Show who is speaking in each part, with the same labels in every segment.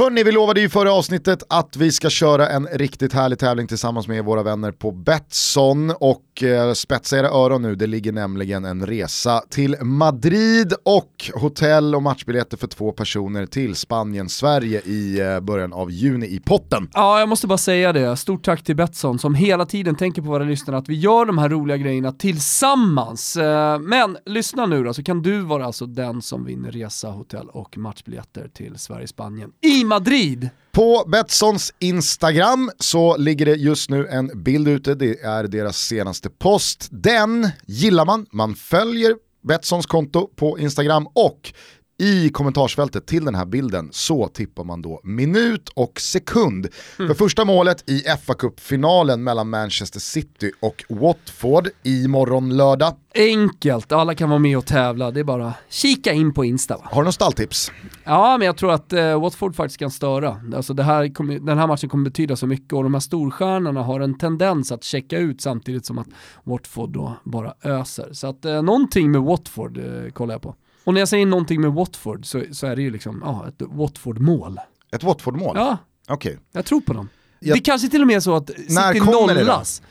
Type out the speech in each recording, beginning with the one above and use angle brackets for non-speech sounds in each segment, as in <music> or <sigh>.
Speaker 1: Hörni, vi lovade ju förra avsnittet att vi ska köra en riktigt härlig tävling tillsammans med våra vänner på Betsson och eh, spetsa era öron nu, det ligger nämligen en resa till Madrid och hotell och matchbiljetter för två personer till Spanien-Sverige i eh, början av juni i potten.
Speaker 2: Ja, jag måste bara säga det. Stort tack till Betsson som hela tiden tänker på våra lyssnare att vi gör de här roliga grejerna tillsammans. Eh, Men lyssna nu då, så kan du vara alltså den som vinner resa, hotell och matchbiljetter till Sverige-Spanien i Madrid.
Speaker 1: På Betssons Instagram så ligger det just nu en bild ute, det är deras senaste post. Den gillar man, man följer Betssons konto på Instagram och i kommentarsfältet till den här bilden så tippar man då minut och sekund. För första målet i fa Cup-finalen mellan Manchester City och Watford imorgon lördag.
Speaker 2: Enkelt, alla kan vara med och tävla. Det är bara kika in på Insta va?
Speaker 1: Har du något stalltips?
Speaker 2: Ja, men jag tror att eh, Watford faktiskt kan störa. Alltså det här kommer, den här matchen kommer betyda så mycket och de här storstjärnorna har en tendens att checka ut samtidigt som att Watford då bara öser. Så att eh, någonting med Watford eh, kollar jag på. Och när jag säger någonting med Watford så, så är det ju liksom ja, ett Watford-mål.
Speaker 1: Ett Watford-mål?
Speaker 2: Ja,
Speaker 1: Okej.
Speaker 2: jag tror på dem.
Speaker 1: Jag-
Speaker 2: Det kanske till och med är så att City
Speaker 1: det
Speaker 2: nollas.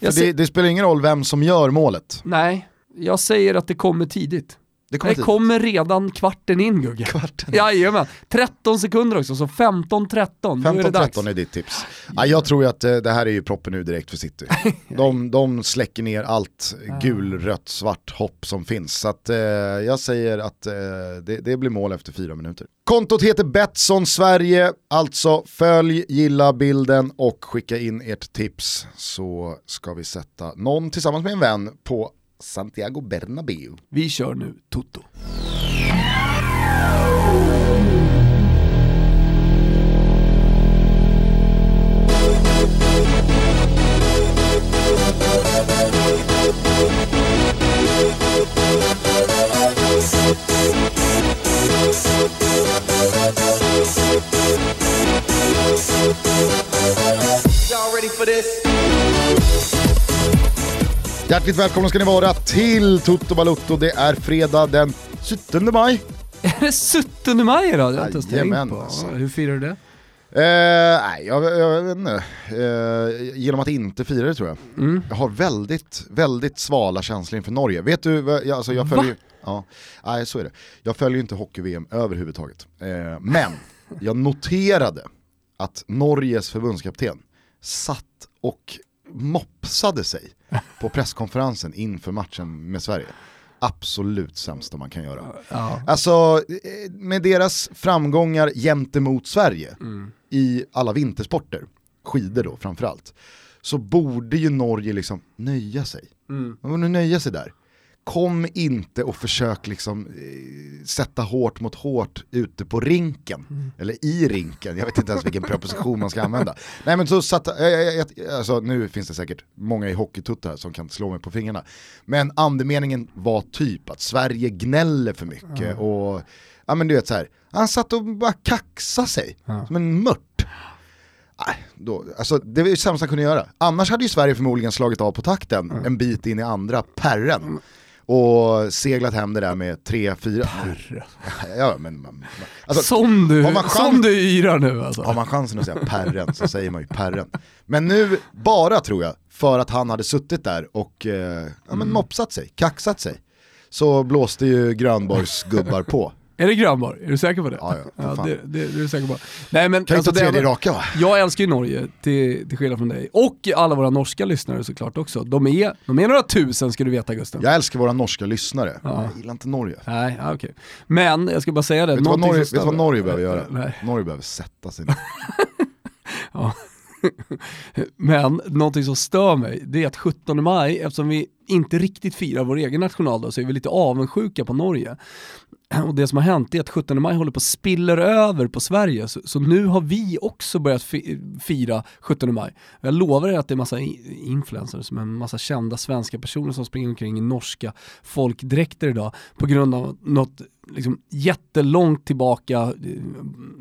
Speaker 1: Det,
Speaker 2: sä-
Speaker 1: det spelar ingen roll vem som gör målet.
Speaker 2: Nej, jag säger att det kommer tidigt.
Speaker 1: Det kommer
Speaker 2: Det kommer redan kvarten in Gugge.
Speaker 1: Kvarten.
Speaker 2: Jajamän, 13 sekunder också, så 15-13, då är det dags.
Speaker 1: 15-13 är ditt tips. Ja, jag tror att eh, det här är ju proppen nu direkt för City. <laughs> De, de släcker ner allt gul, rött, svart hopp som finns. Så att, eh, jag säger att eh, det, det blir mål efter fyra minuter. Kontot heter Betsson Sverige, alltså följ, gilla bilden och skicka in ert tips så ska vi sätta någon tillsammans med en vän på Santiago Bernabéu.
Speaker 2: Vi kör nu Toto.
Speaker 1: Hjärtligt välkomna ska ni vara till Toto Balutto. Det är fredag den 17 maj.
Speaker 2: Är det 17 maj idag? Det har jag inte ens tänkt på.
Speaker 1: alltså.
Speaker 2: Hur firar du det?
Speaker 1: Eh, nej, jag, jag vet inte. Eh, genom att inte fira det tror jag.
Speaker 2: Mm.
Speaker 1: Jag har väldigt, väldigt svala känslor inför Norge. Vet du, vad- jag, alltså jag följer ja, nej, så är det. Jag följer ju inte hockey-VM överhuvudtaget. Eh, men jag noterade att Norges förbundskapten satt och mopsade sig på presskonferensen inför matchen med Sverige. Absolut sämsta man kan göra.
Speaker 2: Ja.
Speaker 1: Alltså med deras framgångar gentemot Sverige i alla vintersporter, skidor då framförallt, så borde ju Norge liksom nöja sig. De borde nöja sig där. Kom inte och försök liksom eh, sätta hårt mot hårt ute på rinken, eller i rinken, jag vet inte ens vilken preposition man ska använda. Nej men så satt, eh, alltså, nu finns det säkert många i hockeytuttar som kan slå mig på fingrarna. Men andemeningen var typ att Sverige gnäller för mycket och ja men du vet så här, han satt och bara kaxade sig som en mört. Nej, då, alltså, det var ju det sämsta han kunde göra. Annars hade ju Sverige förmodligen slagit av på takten en bit in i andra perren. Och seglat hem det där med 3-4. Ja, men, man, alltså,
Speaker 2: som du,
Speaker 1: chans-
Speaker 2: som du yrar nu alltså.
Speaker 1: har man chansen att säga perren så säger man ju perren. Men nu, bara tror jag, för att han hade suttit där och eh, ja, men mopsat sig, kaxat sig, så blåste ju Grönborgs gubbar på.
Speaker 2: Är det Grönborg? Är du säker på det?
Speaker 1: Ja, ja,
Speaker 2: ja det, det, det är du säker på. Nej, men,
Speaker 1: Kan
Speaker 2: alltså,
Speaker 1: ta
Speaker 2: det
Speaker 1: tredje raka va?
Speaker 2: Jag älskar ju Norge, till, till skillnad från dig. Och alla våra norska lyssnare såklart också. De är, de är några tusen ska du veta Gusten.
Speaker 1: Jag älskar våra norska lyssnare,
Speaker 2: Ja.
Speaker 1: jag gillar inte Norge.
Speaker 2: Nej, ja, okej. Men jag ska bara säga det.
Speaker 1: Vet du vad Norge, vet vad Norge behöver göra?
Speaker 2: Nej.
Speaker 1: Norge behöver sätta sig ner. <laughs> <laughs>
Speaker 2: Men någonting som stör mig, det är att 17 maj, eftersom vi inte riktigt firar vår egen nationaldag så är vi lite avundsjuka på Norge. <clears throat> Och det som har hänt är att 17 maj håller på att spiller över på Sverige, så, så nu har vi också börjat fi, fira 17 maj. Jag lovar er att det är massa influencers, men en massa kända svenska personer som springer omkring i norska folkdräkter idag på grund av något liksom, jättelångt tillbaka eh,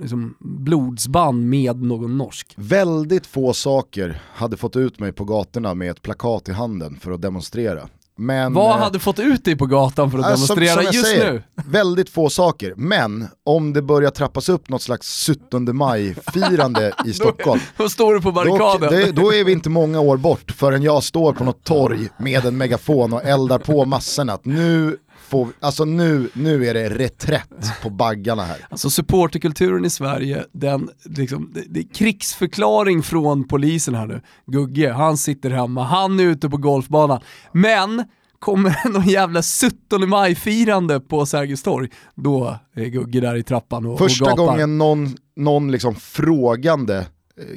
Speaker 2: liksom, blodsband med någon norsk.
Speaker 1: Väldigt få saker hade fått ut mig på gatorna med ett plakat i handen för att demonstrera. Men,
Speaker 2: Vad
Speaker 1: eh,
Speaker 2: hade fått ut dig på gatan för att
Speaker 1: Alltså,
Speaker 2: demonstrera
Speaker 1: som jag
Speaker 2: just
Speaker 1: säger,
Speaker 2: nu? <laughs>
Speaker 1: Väldigt få saker, men om det börjar trappas upp något slags 17 maj-firande <laughs> i Stockholm,
Speaker 2: Då står du på
Speaker 1: då,
Speaker 2: barrikaden.
Speaker 1: det, då är vi inte många år bort förrän jag står på något torg med en megafon och eldar på massorna att nu, får, alltså nu, nu är det reträtt på baggarna här.
Speaker 2: Alltså supporterkulturen i Sverige, den, liksom, det, det är krigsförklaring från polisen här nu. Gugge, han sitter hemma, han är ute på golfbanan. Men kommer det <laughs> någon jävla 17 maj-firande på Sergels torg, då är Gugge där i trappan och,
Speaker 1: Första
Speaker 2: och gapar.
Speaker 1: gången någon, någon liksom frågande eh,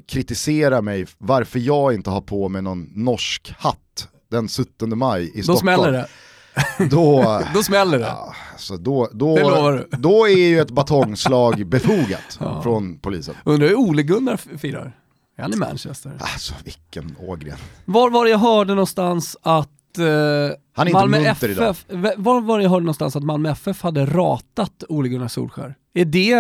Speaker 1: kritiserar mig varför jag inte har på mig någon norsk hatt den 17 maj i
Speaker 2: Då
Speaker 1: Stockholm.
Speaker 2: smäller det. <laughs>
Speaker 1: Då,
Speaker 2: Då smäller det.
Speaker 1: Ja, alltså då, då,
Speaker 2: Det
Speaker 1: då är ju ett batongslag <laughs> befogat från polisen.
Speaker 2: Undrar hur Ole-Gunnar firar? Är han i Manchester?
Speaker 1: Alltså vilken Ågren.
Speaker 2: Var var det jag hörde någonstans att eh, Malmö
Speaker 1: idag.
Speaker 2: FF, v- var var det jag hörde någonstans att Malmö FF hade ratat Ole Gunnar Solskär? Är det,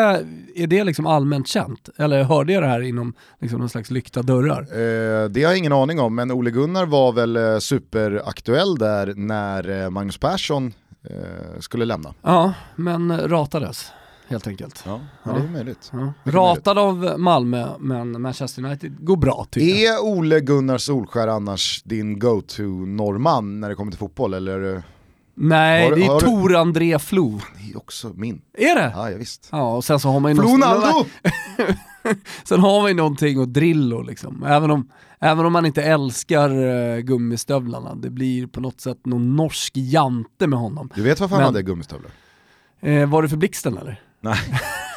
Speaker 2: är det liksom allmänt känt? Eller hörde jag det här inom liksom någon slags lyckta dörrar?
Speaker 1: Eh, det har jag ingen aning om, men Ole Gunnar var väl eh, superaktuell där när eh, Magnus Persson eh, skulle lämna.
Speaker 2: Ja, men ratades helt enkelt.
Speaker 1: Ja, det är möjligt.
Speaker 2: Ja. Ratad av Malmö, men Manchester United går bra tycker jag.
Speaker 1: Är Ole Gunnar Solskär annars din go-to-norrman när det kommer till fotboll? Eller?
Speaker 2: Nej,
Speaker 1: Har
Speaker 2: det är
Speaker 1: har du-
Speaker 2: Tor André Flo.
Speaker 1: Det är också min.
Speaker 2: Är det?
Speaker 1: Ja, ja visst.
Speaker 2: Ja, och sen så har man ju
Speaker 1: Flonaldo! <laughs>
Speaker 2: Sen har man ju någonting att Drillo liksom. Även om, även om man inte älskar uh, gummistövlarna. Det blir på något sätt någon norsk jante med honom.
Speaker 1: Du vet varför han
Speaker 2: Men-
Speaker 1: hade gummistövlar?
Speaker 2: Eh, var det för blixten eller?
Speaker 1: Nej,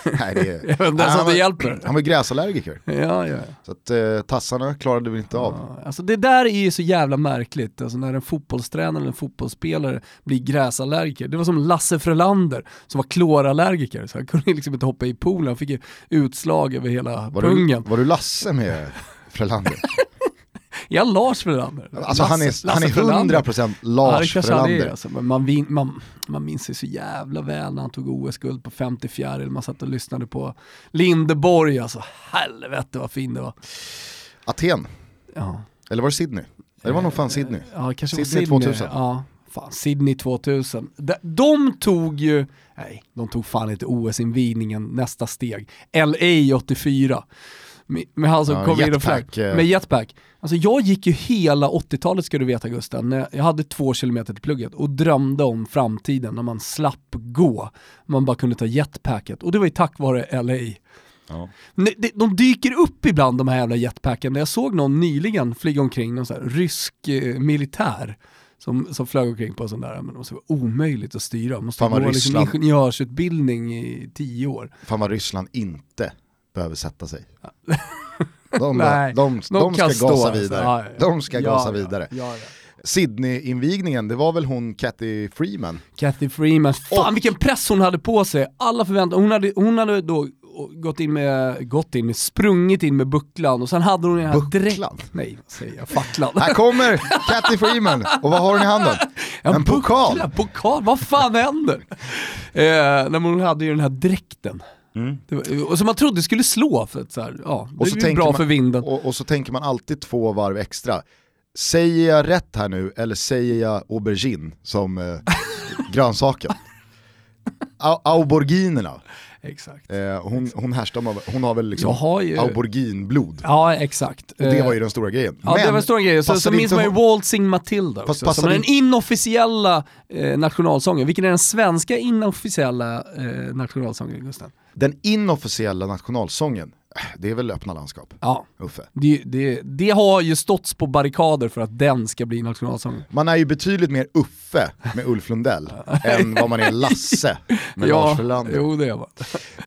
Speaker 1: <laughs> Nej det är...
Speaker 2: Jag
Speaker 1: Nej,
Speaker 2: om
Speaker 1: han
Speaker 2: det
Speaker 1: var-
Speaker 2: hjälper.
Speaker 1: Han var gräsallergiker.
Speaker 2: Ja, ja.
Speaker 1: Så att eh, tassarna klarade vi inte av.
Speaker 2: Ja, Alltså det där är ju så jävla märkligt, alltså när en fotbollstränare eller en fotbollsspelare blir gräsallergiker. Det var som Lasse Frölander som var klorallergiker, så han kunde liksom inte hoppa i poolen, han fick ju utslag över hela
Speaker 1: Var du,
Speaker 2: pungen.
Speaker 1: var du Lasse med Frölander? <laughs>
Speaker 2: Är han Lars Frölander?
Speaker 1: Alltså han är, han är
Speaker 2: Lasse Frölander.
Speaker 1: 100%
Speaker 2: Ja, det
Speaker 1: Lars
Speaker 2: är,
Speaker 1: Frölander.
Speaker 2: alltså. men man, vin, man, man minns ju så jävla väl när han tog OS-guld på 54 man satt och lyssnade på Lindeborg, alltså helvete vad fin det var.
Speaker 1: Aten,
Speaker 2: Ja,
Speaker 1: eller var det Sydney? Det var nog fan Sydney.
Speaker 2: ja kanske var
Speaker 1: Sydney
Speaker 2: Sydney
Speaker 1: 2000.
Speaker 2: Ja, fan Sydney 2000. De, de tog ju, nej, de tog fan inte OS-invigningen nästa steg. LA 84. Med, med han som
Speaker 1: Ja,
Speaker 2: kom in och flög. Med jetpack. Alltså jag gick ju hela 80-talet ska du veta Gusten, jag hade två kilometer till plugget och drömde om framtiden när man slapp gå. Man bara kunde ta jetpacket och det var ju tack vare LA.
Speaker 1: Ja.
Speaker 2: De dyker upp ibland de här jävla jetpacken. Jag såg någon nyligen flyga omkring, någon sån här rysk eh, militär som, som flög omkring på en sån där, men det vara omöjligt att styra. Man måste
Speaker 1: Fan,
Speaker 2: gå liksom ingenjörsutbildning i tio år.
Speaker 1: Fan vad Ryssland inte behöver sätta sig. De, <laughs>
Speaker 2: Nej,
Speaker 1: de, de,
Speaker 2: de
Speaker 1: ska
Speaker 2: stå,
Speaker 1: gasa
Speaker 2: alltså.
Speaker 1: vidare.
Speaker 2: Ja, ja.
Speaker 1: De ska
Speaker 2: Ja,
Speaker 1: gasa vidare. Sydney-invigningen, det var väl hon Kathy Freeman?
Speaker 2: Kathy Freeman, fan
Speaker 1: Och-
Speaker 2: vilken press hon hade på sig. Alla förväntade, hon hade, hon hade då gått in med, gått in med, sprungit in med bucklan och sen hade hon den här
Speaker 1: Bucklan?
Speaker 2: nej vad säger jag, facklan.
Speaker 1: Här kommer Kathy Freeman, och vad har hon i handen?
Speaker 2: Ja,
Speaker 1: En pokal.
Speaker 2: pokal, vad fan händer? eh, nej, men hon hade ju den här dräkten. Det var, och som man trodde skulle slå för att så här, ja, det
Speaker 1: Och så
Speaker 2: är bra
Speaker 1: man-
Speaker 2: för vinden.
Speaker 1: Och, och så tänker man alltid två varv extra. Säger jag rätt här nu eller säger jag aubergine som eh, <laughs> grönsaken? Au- Auberginerna,
Speaker 2: Exakt.
Speaker 1: eh, hon, hon härstammar, hon har väl liksom
Speaker 2: har ju-
Speaker 1: auberginblod.
Speaker 2: Ja, exakt.
Speaker 1: Och det
Speaker 2: Eh,
Speaker 1: var ju den stora grejen.
Speaker 2: Ja det var en stor grej, så, så minns man ju Waltzing Matilda också,
Speaker 1: passade
Speaker 2: som är den inofficiella eh, nationalsången. Vilken är den svenska inofficiella eh, nationalsången Gustav?
Speaker 1: Den inofficiella nationalsången, eh, det är väl öppna landskap,
Speaker 2: Ja,
Speaker 1: Uffe.
Speaker 2: det, det, det har ju ståtts på barrikader för att den ska bli nationalsången.
Speaker 1: Man är ju betydligt mer Uffe med Ulf Lundell <laughs> än vad man är Lasse med Lars Frölander.
Speaker 2: jo det var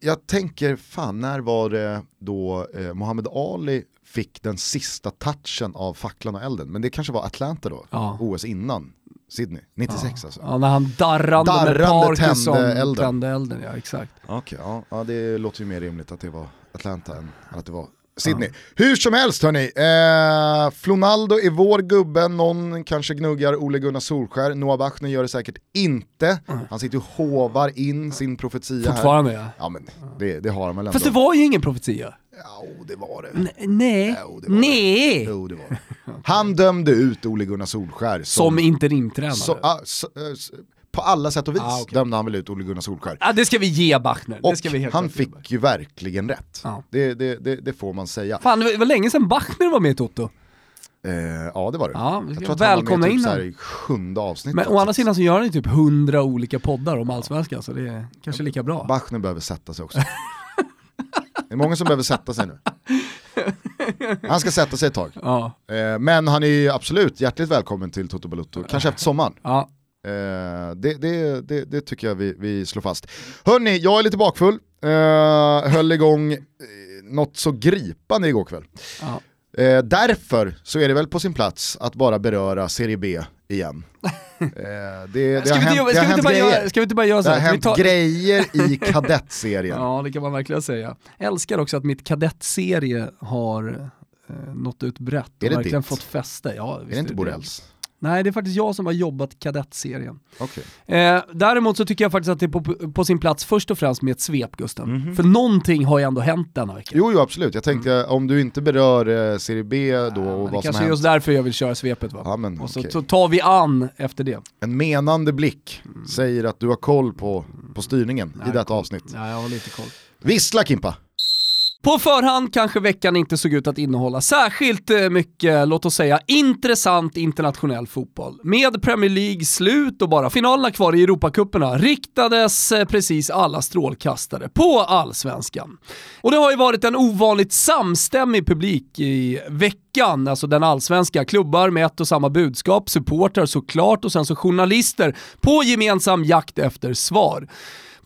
Speaker 1: Jag tänker, fan när var det då eh, Muhammad Ali fick den sista touchen av facklan och elden? Men det kanske var Atlanta då,
Speaker 2: Ja.
Speaker 1: OS innan Sydney, 96 alltså.
Speaker 2: Ja, när han darrande, med
Speaker 1: Darrande
Speaker 2: Parkinson
Speaker 1: tände elden.
Speaker 2: tände elden. Ja, exakt.
Speaker 1: Okej, ja, ja det låter ju mer rimligt att det var Atlanta än att det var Sydney. Hur som helst hörni, eh, Flonaldo är vår gubbe, någon kanske gnuggar Ole Gunnar Solskär, Noah Bachner gör det säkert inte. Han sitter och hovar in sin profetia här.
Speaker 2: Fortfarande ja.
Speaker 1: Ja men det, det har han väl ändå.
Speaker 2: Fast det var ju ingen profetia.
Speaker 1: Ja, det var det.
Speaker 2: N- nej,
Speaker 1: Jo, det var
Speaker 2: nej.
Speaker 1: Jo, det var det. Han dömde ut Ole Gunnar Solskär
Speaker 2: Som interimtränare.
Speaker 1: så, ah, så, eh, s- på alla sätt och vis
Speaker 2: Ah, okej.
Speaker 1: dömde han väl ut Ole Gunnar Solskär.
Speaker 2: Ja, det ska vi ge Bachner.
Speaker 1: Och
Speaker 2: det ska vi helt
Speaker 1: han fick ju verkligen rätt.
Speaker 2: Ja.
Speaker 1: Det, det, det, det får man säga.
Speaker 2: Fan, det var länge sedan Bachner var med i Toto.
Speaker 1: Eh, ja det var det.
Speaker 2: Ja,
Speaker 1: Jag tror att han var
Speaker 2: välkomna
Speaker 1: med typ
Speaker 2: in
Speaker 1: så här
Speaker 2: honom.
Speaker 1: i sjunde avsnittet.
Speaker 2: Men å andra sidan så gör han ju typ hundra olika poddar om allsvenskan, så det är kanske lika bra.
Speaker 1: Bachner behöver sätta sig också. det är många som behöver sätta sig nu. Han ska sätta sig ett tag.
Speaker 2: Ja,
Speaker 1: Eh, men han är ju absolut hjärtligt välkommen till Toto Balutto, kanske efter sommaren.
Speaker 2: ja.
Speaker 1: Eh, det, det, det, det tycker jag vi, vi slår fast. Hörni, jag är lite bakfull. Eh, höll igång eh, något så gripande igår kväll. Eh, därför så är det väl på sin plats att bara beröra Serie B igen. <laughs> Eh, det, det
Speaker 2: Ska,
Speaker 1: har hänt,
Speaker 2: inte,
Speaker 1: det
Speaker 2: ska,
Speaker 1: har
Speaker 2: vi inte
Speaker 1: hänt
Speaker 2: bara
Speaker 1: grejer.
Speaker 2: ska vi inte bara göra så
Speaker 1: Det har
Speaker 2: här?
Speaker 1: Hänt
Speaker 2: tar-
Speaker 1: grejer i <laughs> kadettserien.
Speaker 2: Ja, det kan man verkligen säga. Jag älskar också att mitt kadettserie har eh, nått ut brett och verkligen
Speaker 1: ditt?
Speaker 2: fått fäste. Ja,
Speaker 1: är det inte Borells?
Speaker 2: Nej, det är faktiskt jag som har jobbat kadettserien.
Speaker 1: Okej.
Speaker 2: Eh, däremot så tycker jag faktiskt att det är på, på sin plats först och främst med ett svep Gusten.
Speaker 1: Mhm.
Speaker 2: För någonting har ju ändå hänt denna vecka.
Speaker 1: Jo, jo absolut, jag tänkte om du inte berör eh, Serie B då och
Speaker 2: Men det
Speaker 1: vad som
Speaker 2: kanske är
Speaker 1: hänt.
Speaker 2: just därför jag vill köra svepet va?
Speaker 1: Ja, men,
Speaker 2: och så,
Speaker 1: okej.
Speaker 2: så tar vi an efter det.
Speaker 1: En menande blick säger att du har koll på, på styrningen i
Speaker 2: Nej,
Speaker 1: detta avsnitt.
Speaker 2: Ja, jag har lite koll.
Speaker 1: Vissla Kimpa!
Speaker 2: På förhand kanske veckan inte såg ut att innehålla särskilt eh, mycket, låt oss säga, intressant internationell fotboll. Med Premier League slut och bara finalerna kvar i Europacuperna riktades eh, precis alla strålkastare på allsvenskan. Och det har ju varit en ovanligt samstämmig publik i veckan, alltså den allsvenska. Klubbar med ett och samma budskap, supportrar såklart och sen så journalister på gemensam jakt efter svar.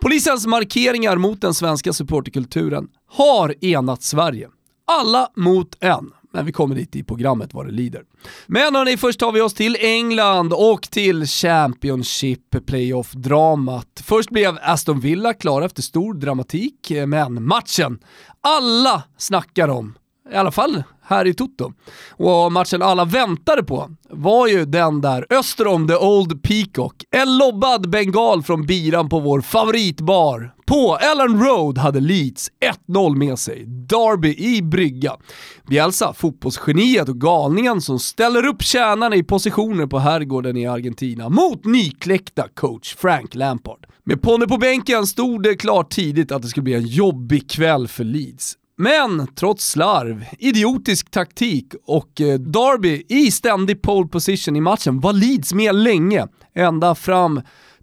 Speaker 2: Polisens markeringar mot den svenska supporterkulturen har enat Sverige. Alla mot en. Men vi kommer dit i programmet vad det lider. Men hörni, först tar vi oss till England och till Championship Playoff-dramat. Först blev Aston Villa klara efter stor dramatik, eh, men matchen alla snackar om, i alla fall här i Toto. Och matchen alla väntade på var ju den där öster om the Old Peacock. En lobbad bengal från biran på vår favoritbar. På Ellen Road hade Leeds 1-0 med sig. Derby i brygga. Bielsa, fotbollsgeniet och galningen som ställer upp tjänarna i positioner på herrgården i Argentina mot nykläckta coach Frank Lampard. Med Ponne på bänken stod det klart tidigt att det skulle bli en jobbig kväll för Leeds. Men trots slarv, idiotisk taktik och Darby Derby i ständig pole position i matchen var Leeds med länge. Ända fram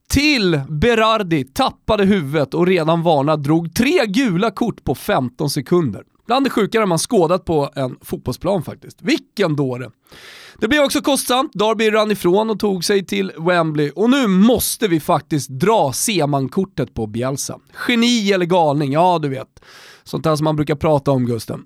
Speaker 2: till Berardi tappade huvudet och redan varnad drog tre gula kort på 15 sekunder. Bland det sjukare man skådat på en fotbollsplan faktiskt. Vilken dåre! Det blev också kostsamt, Derby rann ifrån och tog sig till Wembley och nu måste vi faktiskt dra Seman-kortet på Bielsa. Geni eller galning, ja du vet. Sånt där som man brukar prata om Gusten.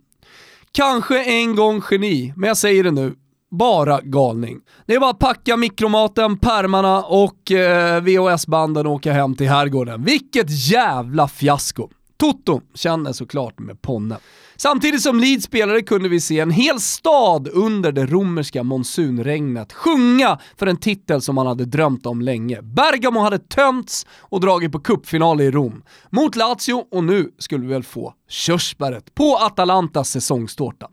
Speaker 2: Kanske en gång geni, men jag säger det nu. Bara galning. Det är bara att packa mikromaten, pärmarna och eh, VHS-banden och åka hem till herrgården. Vilket jävla fiasko! Toto känner såklart med Ponne. Samtidigt som Leeds spelare kunde vi se en hel stad under det romerska monsunregnet sjunga för en titel som man hade drömt om länge. Bergamo hade tömts och dragit på cupfinal i Rom mot Lazio och nu skulle vi väl få körsbäret på Atalantas säsongstårta.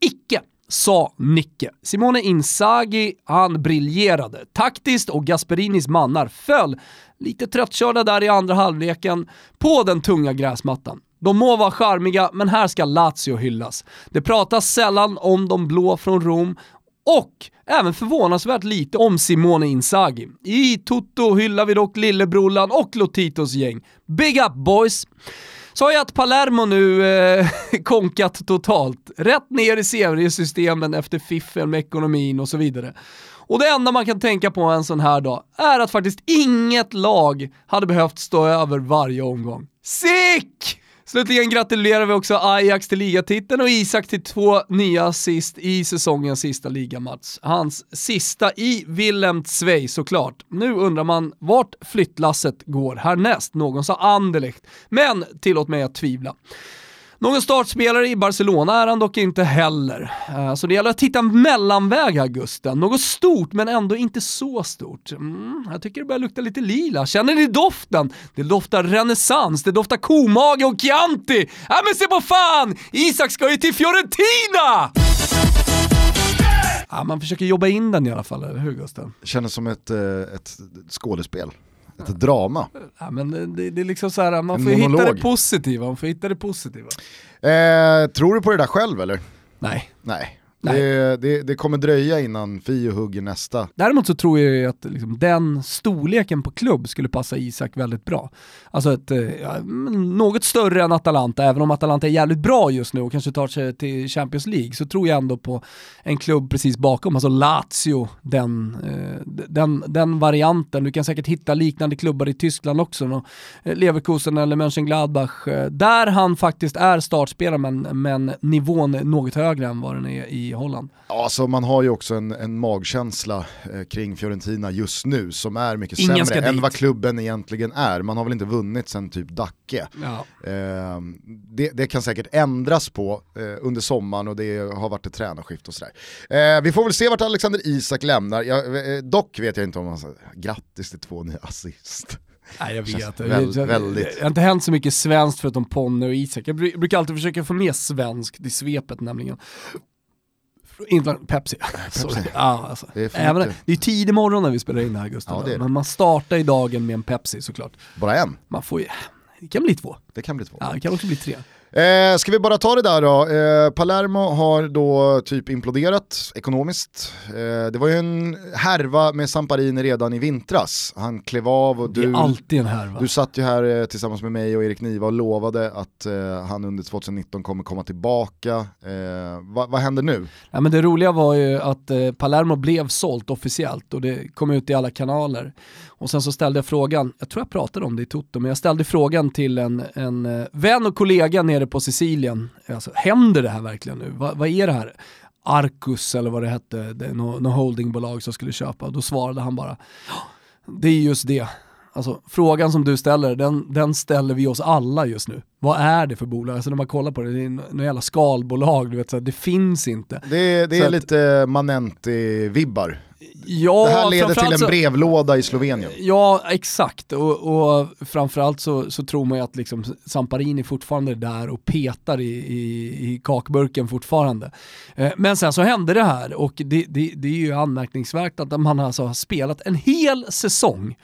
Speaker 2: Icke sa Nicke. Simone Inzaghi, han briljerade taktiskt och Gasperinis mannar föll lite tröttkörda där i andra halvleken på den tunga gräsmattan. De må vara charmiga, men här ska Lazio hyllas. Det pratas sällan om de blå från Rom och även förvånansvärt lite om Simone Inzaghi. I Toto hyllar vi dock lillebrorlan och Lotitos gäng. Big up boys! Sa jag att Palermo nu eh, <laughs> konkat totalt. Rätt ner i seriesystemen efter fiffel med ekonomin och så vidare. Och det enda man kan tänka på en sån här dag är att faktiskt inget lag hade behövt stå över varje omgång. Sick! Slutligen gratulerar vi också Ajax till ligatiteln och Isak till två nya assist i säsongens sista ligamatch. Hans sista i Willem Zweig såklart. Nu undrar man vart flyttlasset går härnäst. Någon sa Anderlecht, men tillåt mig att tvivla. Någon startspelare i Barcelona är han dock inte heller. Eh, så det gäller att hitta en mellanväg här Gusten. Något stort men ändå inte så stort. Mm, jag tycker det börjar lukta lite lila. Känner ni doften? Det doftar renässans, det doftar komage och Chianti. Ja men se på fan! Isak ska ju till Fiorentina! Ja, man försöker jobba in den i alla fall, eller hur Gusten?
Speaker 1: Kändes som ett, eh, ett skådespel, ett drama.
Speaker 2: Ja, men det, det är liksom så här, man
Speaker 1: En
Speaker 2: får hitta
Speaker 1: monolog.
Speaker 2: det positiva, man får hitta det positiva.
Speaker 1: Eh, tror du på det där själv eller?
Speaker 2: Nej.
Speaker 1: Nej.
Speaker 2: Nej.
Speaker 1: Det, det, det kommer dröja innan Fio hugger nästa.
Speaker 2: Däremot så tror jag att liksom, den storleken på klubb skulle passa Isak väldigt bra. Alltså ett, eh, ja, något större än Atalanta, även om Atalanta är jävligt bra just nu och kanske tar sig till Champions League, så tror jag ändå på en klubb precis bakom, alltså Lazio, den, eh, den, den varianten. Du kan säkert hitta liknande klubbar i Tyskland också, no? Eh, Leverkusen eller Mönchengladbach, där han faktiskt är startspelare men, men nivån är något högre än vad den är i Holland.
Speaker 1: Ja, alltså man har ju också en, en magkänsla kring Fiorentina just nu som är mycket
Speaker 2: Ingen
Speaker 1: sämre än vad klubben egentligen är. Man har väl inte vunnit sen typ Dacke.
Speaker 2: Ja.
Speaker 1: Eh, det, det kan säkert ändras på eh, under sommaren och det har varit ett tränarskift och sådär. Eh, vi får väl se vart Alexander Isak lämnar. Jag, eh, dock vet jag inte om han säger grattis till två nya assist.
Speaker 2: Nej jag vet. jag,
Speaker 1: väldigt.
Speaker 2: Det har inte hänt så mycket svenskt förutom Ponne och Isak. Jag bru- brukar alltid försöka få med svenskt i svepet nämligen. <laughs> Pepsi. Sorry. Ja, alltså.
Speaker 1: Det är
Speaker 2: Även,
Speaker 1: mycket.
Speaker 2: det är tidig morgon när vi spelar in det här Gustav.
Speaker 1: Ja, det det.
Speaker 2: Men man startar ju dagen med en Pepsi såklart.
Speaker 1: Bara en,
Speaker 2: Man får ju, det kan bli två.
Speaker 1: det kan bli två.
Speaker 2: Ja, det kan också bli tre.
Speaker 1: Eh, ska vi bara ta det där då? Eh, Palermo har då typ imploderat ekonomiskt. Eh, det var ju en härva med Samparini redan i vintras. Han klev av och
Speaker 2: Det
Speaker 1: du,
Speaker 2: är alltid en härva.
Speaker 1: du satt ju här eh, tillsammans med mig och Erik Niva och lovade att eh, han under 2019 kommer komma tillbaka. Eh, vad, vad händer nu?
Speaker 2: Ja, men det roliga var ju att eh, Palermo blev sålt officiellt och det kom ut i alla kanaler. Och sen så ställde jag frågan, jag tror jag pratade om det i Toto, men jag ställde frågan till en, en eh, vän och kollega nere på Sicilien. Alltså, händer det här verkligen nu? Va, vad är det här? Arcus eller vad det hette, det är något no holdingbolag som skulle köpa. Då svarade han bara, "Ja, det är just det. Alltså, frågan som du ställer, den, den ställer vi oss alla just nu. Vad är det för bolag? Alltså när man kollar på det, det är något jävla skalbolag, du vet, så här, det finns inte.
Speaker 1: Det, det är
Speaker 2: att-
Speaker 1: lite Manenti-vibbar.
Speaker 2: Ja,
Speaker 1: det här leder till en brevlåda i Slovenien.
Speaker 2: Ja, exakt. Och, och framförallt så, så tror man ju att liksom Samparini fortfarande är där och petar i, i, i kakburken fortfarande. Eh, men sen så hände det här och det, det, det är ju anmärkningsvärt att man alltså har spelat en hel säsong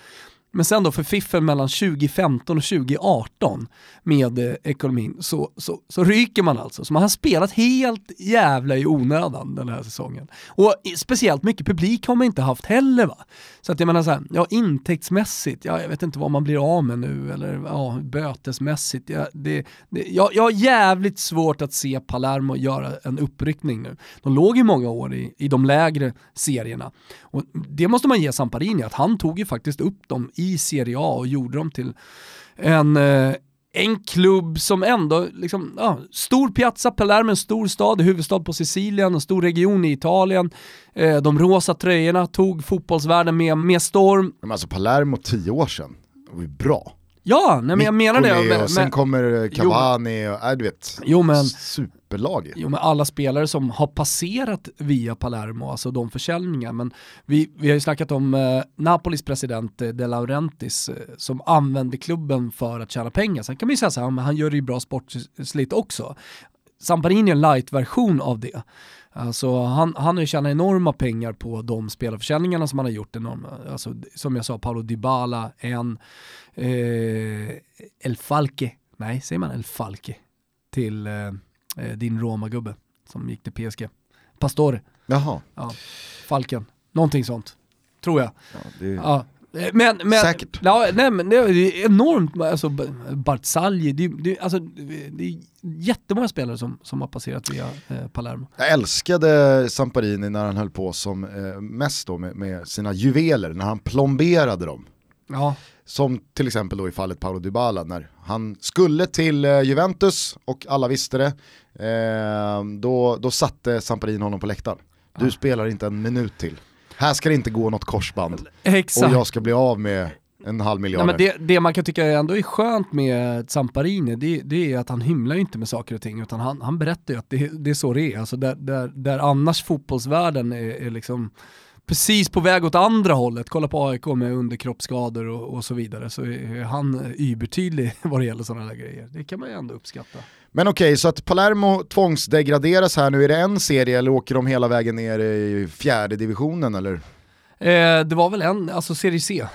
Speaker 2: men sen då för fiffen mellan 2015 och 2018 med eh, ekonomin så, så, så ryker man alltså. Så man har spelat helt jävla i onödan den här säsongen. Och speciellt mycket publik har man inte haft heller va. Så att jag menar så här, ja intäktsmässigt, ja, jag vet inte vad man blir av med nu eller ja, bötesmässigt. Ja, det, det, jag, jag har jävligt svårt att se Palermo göra en uppryckning nu. De låg i många år i, i de lägre serierna. Och det måste man ge Samparini, att han tog ju faktiskt upp dem i Serie A och gjorde dem till en, eh, en klubb som ändå, liksom, ja, stor piazza, Palermo, en stor stad, huvudstad på Sicilien, en stor region i Italien. Eh, de rosa tröjorna tog fotbollsvärlden med, med storm.
Speaker 1: Men alltså Palermo tio år sedan, det var ju bra.
Speaker 2: Ja, nej, men jag menar det. Men,
Speaker 1: sen kommer Cavani och, äh, du vet,
Speaker 2: Jo, men-
Speaker 1: superlag.
Speaker 2: Jo men alla spelare som har passerat via Palermo, alltså de försäljningar. Men vi, vi har ju snackat om eh, Napolis president eh, De Laurentiis eh, som använde klubben för att tjäna pengar. Sen kan man ju säga så här, men han gör det ju bra sportsligt också. Samparini är en light-version av det. Alltså, han, han har ju tjänat enorma pengar på de spelarförsäljningarna som han har gjort. Enorma. Alltså, som jag sa, Paolo Dybala, en eh, El Falke, nej säger man El Falke, till eh, din Roma-gubbe som gick till PSG. Pastore,
Speaker 1: Jaha,
Speaker 2: ja. Falken, någonting sånt. Tror jag.
Speaker 1: ja, det,
Speaker 2: Ja. Eh, Men, men,
Speaker 1: Säkert.
Speaker 2: Ja, nej, men det är enormt, alltså B- Barzagli, det, det, alltså, det är jättemånga spelare som, som har passerat via eh, Palermo.
Speaker 1: Jag älskade Samparini när han höll på som eh, mest då med, med sina juveler, när han plomberade dem.
Speaker 2: Ja,
Speaker 1: Som till exempel då i fallet Paolo Dybala när han skulle till eh, Juventus och alla visste det. Eh, då, då satte Samparini honom på läktaren. Du spelar inte en minut till. Här ska det inte gå något korsband.
Speaker 2: exakt.
Speaker 1: Och jag ska bli av med en halv miljard.
Speaker 2: Nej, det, det man kan tycka ändå är skönt med Zamparini, det, det är att han hymlar ju inte med saker och ting, utan han, han berättar ju att det, det är så det är. Alltså där, där, där annars fotbollsvärlden är, är liksom precis på väg åt andra hållet, kolla på AIK med underkroppsskador och, och så vidare, så är han übertydlig <laughs> vad det gäller sådana där grejer. Det kan man ju ändå uppskatta.
Speaker 1: Men okej, okay, så att Palermo tvångsdegraderas här nu, är det en serie eller åker de hela vägen ner i fjärde divisionen eller?
Speaker 2: Eh, det var väl en, alltså serie C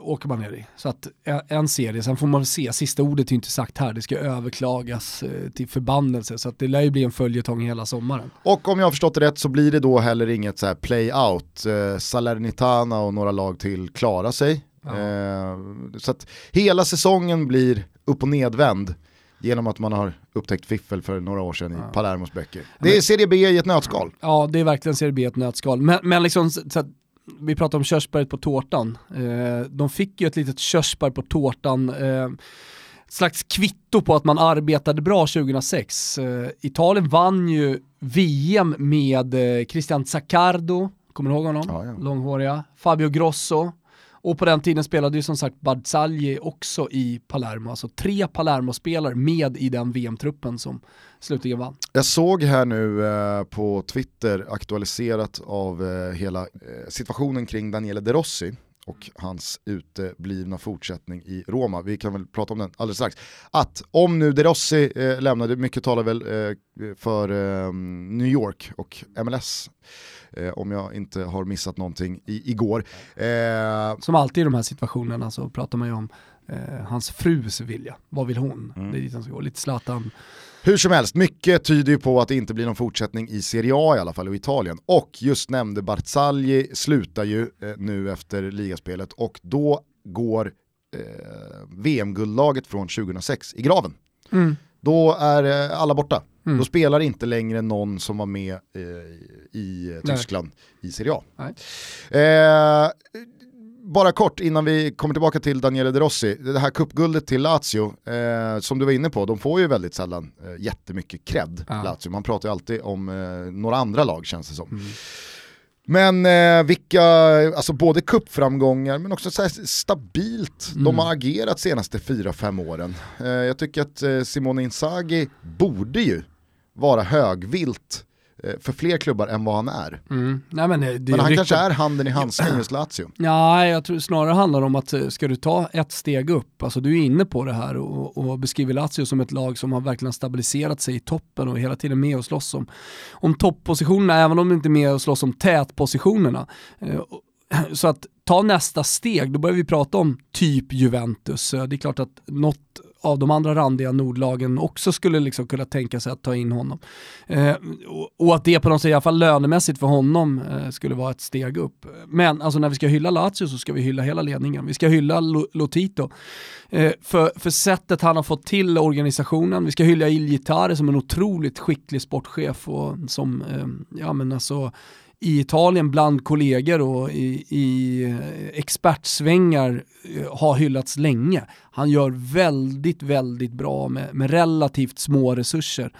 Speaker 2: åker man ner i. Så att eh, en serie, sen får man se, sista ordet är inte sagt här, det ska överklagas eh, till förbannelse så att det lär ju bli en följetong hela sommaren.
Speaker 1: Och om jag har förstått det rätt så blir det då heller inget så här play-out. Eh, Salernitana och några lag till klarar sig. Ja. Eh, så att hela säsongen blir upp och nedvänd genom att man har upptäckt fiffel för några år sedan i ja. Palermos böcker. Det är Serie B i ett nötskal.
Speaker 2: Ja, det är verkligen Serie B i ett nötskal. Men, men liksom, så att, vi pratar om körsbäret på tårtan. Eh, de fick ju ett litet körsbär på tårtan, eh, slags kvitto på att man arbetade bra 2006. Eh, Italien vann ju VM med eh, Christian Zaccardo, kommer du ihåg honom? Ja, ja. Långhåriga. Fabio Grosso, och på den tiden spelade ju som sagt Barzagli också i Palermo, alltså tre Palermo-spelare med i den VM-truppen som slutligen vann.
Speaker 1: Jag såg här nu eh, på Twitter aktualiserat av eh, hela eh, situationen kring Daniele De Rossi och hans uteblivna fortsättning i Roma. Vi kan väl prata om den alldeles strax. Att om nu De Rossi eh, lämnade, mycket talar väl eh, för eh, New York och MLS eh, om jag inte har missat någonting i, igår.
Speaker 2: Eh, Som alltid i de här situationerna så pratar man ju om eh, hans frus vilja. Vad vill hon? Mm. Det är dit han ska gå. Lite Zlatan.
Speaker 1: Hur som helst, mycket tyder ju på att det inte blir någon fortsättning i Serie A i alla fall, och Italien. Och just nämnde Barzagli slutar ju eh, nu efter ligaspelet och då går eh, VM-guldlaget från 2006 i graven. Mm. Då är eh, alla borta. Mm. Då spelar inte längre någon som var med eh, i eh, Tyskland Nej. i Serie A. Eh, bara kort innan vi kommer tillbaka till Daniele De Rossi, det här kuppguldet till Lazio, eh, som du var inne på, de får ju väldigt sällan eh, jättemycket cred, ja. Lazio. Man pratar ju alltid om eh, några andra lag känns det som. Mm. Men eh, vilka, alltså både kuppframgångar men också så stabilt mm. de har agerat senaste 4-5 åren. Eh, jag tycker att eh, Simone Inzaghi borde ju vara högvilt eh, för fler klubbar än vad han är.
Speaker 2: Mm. Nej, men, det,
Speaker 1: men han kanske är handen i handsken hos Lazio.
Speaker 2: Ja, jag tror snarare handlar om att eh, ska du ta ett steg upp, alltså du är inne på det här och, och beskriver Lazio som ett lag som har verkligen stabiliserat sig i toppen och hela tiden med och slåss om, om topppositionerna, även om de inte är med och slåss om tätpositionerna. Eh, <clears throat> så att ta nästa steg, då börjar vi prata om typ Juventus. Det är klart att något av de andra randiga nordlagen också skulle liksom kunna tänka sig att ta in honom. Eh, och, och, att det på något sätt, i alla fall lönemässigt för honom, eh, skulle vara ett steg upp. Men alltså när vi ska hylla Lazio så ska vi hylla hela ledningen. Vi ska hylla Lotito eh, för, för sättet han har fått till organisationen. Vi ska hylla Il som en otroligt skicklig sportchef och som, eh, ja men alltså i Italien bland kollegor och i, i eh, expertsvängar eh, har hyllats länge. Han gör väldigt, väldigt bra med, med relativt små resurser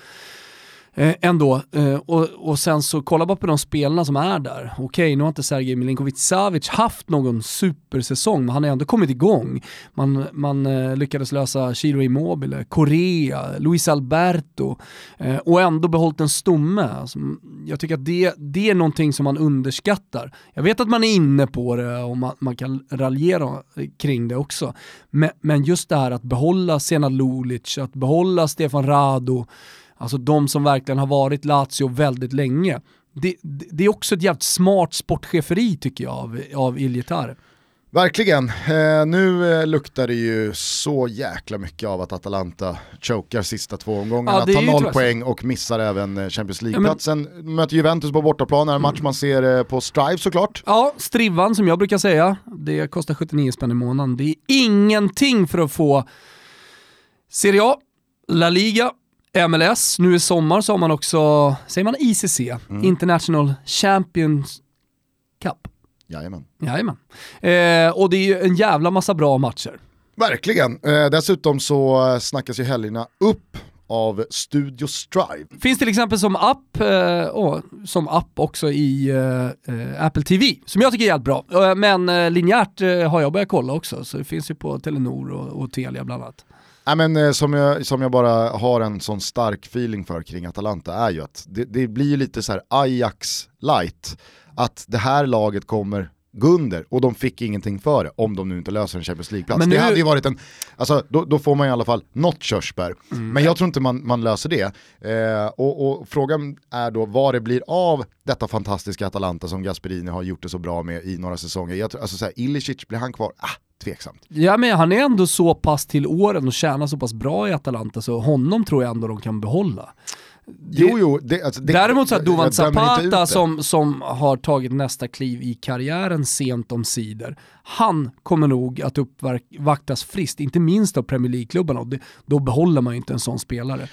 Speaker 2: eh, ändå. Eh, och, och sen så kolla bara på de spelarna som är där. Okej, nu har inte Sergej Milinkovic Savic haft någon supersäsong, men han har ändå kommit igång. Man, man eh, lyckades lösa Chiro Immobile, Korea, Luis Alberto eh, och ändå behållit en stomme. Alltså, jag tycker att det, det är någonting som man underskattar. Jag vet att man är inne på det och man, man kan raljera kring det också. Men, men just det här att behålla Sena Lulic, att behålla Stefan Rado, alltså de som verkligen har varit Lazio väldigt länge. Det, det är också ett jävligt smart sportcheferi tycker jag av, av Iljetar.
Speaker 1: Verkligen. Eh, nu eh, luktar det ju så jäkla mycket av att Atalanta chokar sista två omgångarna, ja, tar noll poäng och missar även eh, Champions League-platsen. Ja, möter Juventus på bortaplan, en match man ser eh, på Strive såklart.
Speaker 2: Ja, Strivan som jag brukar säga, det kostar 79 spänn i månaden. Det är ingenting för att få Serie A, La Liga, MLS, nu i sommar så har man också, säger man ICC, mm. International Champions Cup.
Speaker 1: Jajamän.
Speaker 2: Jajamän. Eh, och det är ju en jävla massa bra matcher.
Speaker 1: Verkligen. Eh, dessutom så snackas ju helgerna upp av Studio Strive.
Speaker 2: Finns till exempel som app, eh, och som app också i eh, eh Apple TV, som jag tycker är jävligt bra. Eh, men eh, linjärt eh, har jag börjat kolla också, så det finns ju på Telenor och, och Telia bland annat.
Speaker 1: Nej, men, eh, som, jag, som jag bara har en sån stark feeling för kring Atalanta är ju att det, det blir lite så här Ajax light, att det här laget kommer gå under och de fick ingenting för det om de nu inte löser en Champions League-plats. Nu... Det hade ju varit en, alltså då, då, får man i alla fall något körsbär. Mm. Men jag tror inte man, man löser det. Eh, och, och, frågan är då vad det blir av detta fantastiska Atalanta som Gasperini har gjort det så bra med i några säsonger. Jag tror, alltså så här, Ilicic, blir han kvar? Ah, tveksamt.
Speaker 2: Ja men han är ändå så pass till åren och tjänar så pass bra i Atalanta så honom tror jag ändå de kan behålla.
Speaker 1: Det, jo, jo, det, alltså det,
Speaker 2: däremot så att Dovan Zapata som, som har tagit nästa kliv i karriären sent om sidor, han kommer nog att uppvaktas friskt, inte minst av Premier League-klubbarna då behåller man ju inte en sån spelare.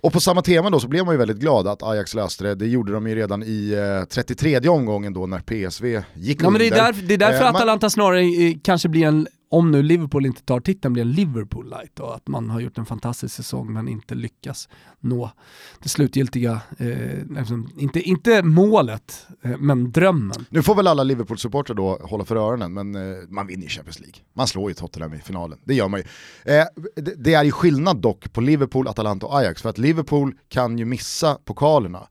Speaker 1: Och på samma tema då så blev man ju väldigt glad att Ajax löste det. Det gjorde de ju redan i eh, 33 omgången då när PSV gick
Speaker 2: ja,
Speaker 1: under.
Speaker 2: Men det, är därför, det är därför eh, Atalanta man... snarare eh, kanske blir en om nu Liverpool inte tar titeln blir en Liverpool light och att man har gjort en fantastisk säsong men inte lyckas nå det slutgiltiga, eh, liksom, inte, inte målet, eh, men drömmen.
Speaker 1: Nu får väl alla Liverpool-supportrar då hålla för öronen, men eh, man vinner ju Champions League. Man slår ju Tottenham i finalen, det gör man ju. Eh, det, det, är ju skillnad dock på Liverpool, Atalanta och Ajax, för att Liverpool kan ju missa pokalerna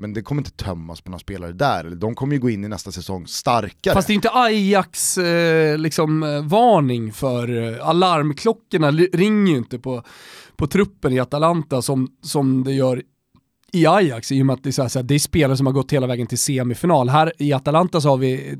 Speaker 1: men det kommer inte tömmas på några spelare där. De kommer ju gå in i nästa säsong starkare.
Speaker 2: Fast det är inte Ajax eh, liksom, eh, varning för eh, alarmklockorna ringer ju inte på, på truppen i Atalanta som, som det gör i Ajax i och med att det är, så här, det är spelare som har gått hela vägen till semifinal. Här i Atalanta så har vi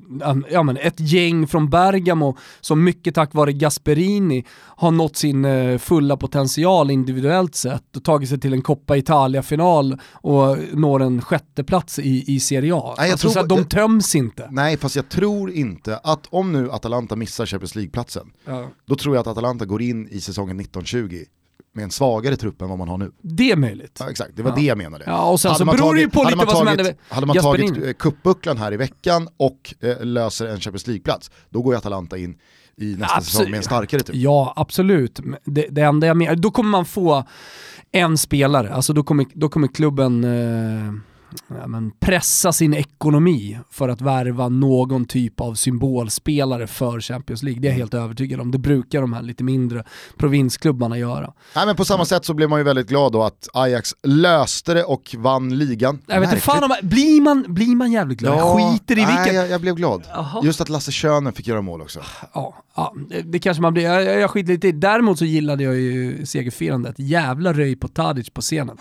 Speaker 2: ja, men ett gäng från Bergamo som mycket tack vare Gasperini har nått sin eh, fulla potential individuellt sett och tagit sig till en Coppa Italia-final och når en sjätteplats i, i Serie A. Nej, alltså, tror, så de töms inte.
Speaker 1: Nej, fast jag tror inte att om nu Atalanta missar Champions League-platsen, ja. då tror jag att Atalanta går in i säsongen 1920 med en svagare trupp än vad man har nu.
Speaker 2: Det är möjligt.
Speaker 1: Ja, exakt, det var ja. det jag menade.
Speaker 2: Ja, och sen hade så beror det ju på lite vad som
Speaker 1: hände Hade man tagit eh, kuppbucklan här i veckan och eh, löser en Champions League-plats, då går ju Atalanta in i nästa Absolut. säsong med en starkare trupp.
Speaker 2: Ja, absolut. Det, det enda jag menar, då kommer man få en spelare, alltså då kommer, då kommer klubben eh, ja, men pressa sin ekonomi för att värva någon typ av symbolspelare för Champions League. Det är jag helt övertygad om. Det brukar de här lite mindre provinsklubbarna göra.
Speaker 1: Nej, men på samma sätt så blev man ju väldigt glad då att Ajax löste det och vann ligan.
Speaker 2: Jag vet inte fan om, blir, man, blir man jävligt glad? Ja, jag skiter i vilket.
Speaker 1: Nej, jag, jag blev glad. Aha. Just att Lasse Schöne fick göra mål också.
Speaker 2: Ja, ja det, det kanske man blir. Jag, jag skiter lite i. Däremot så gillade jag ju segerfirandet. Jävla röj på Tadic på scenen.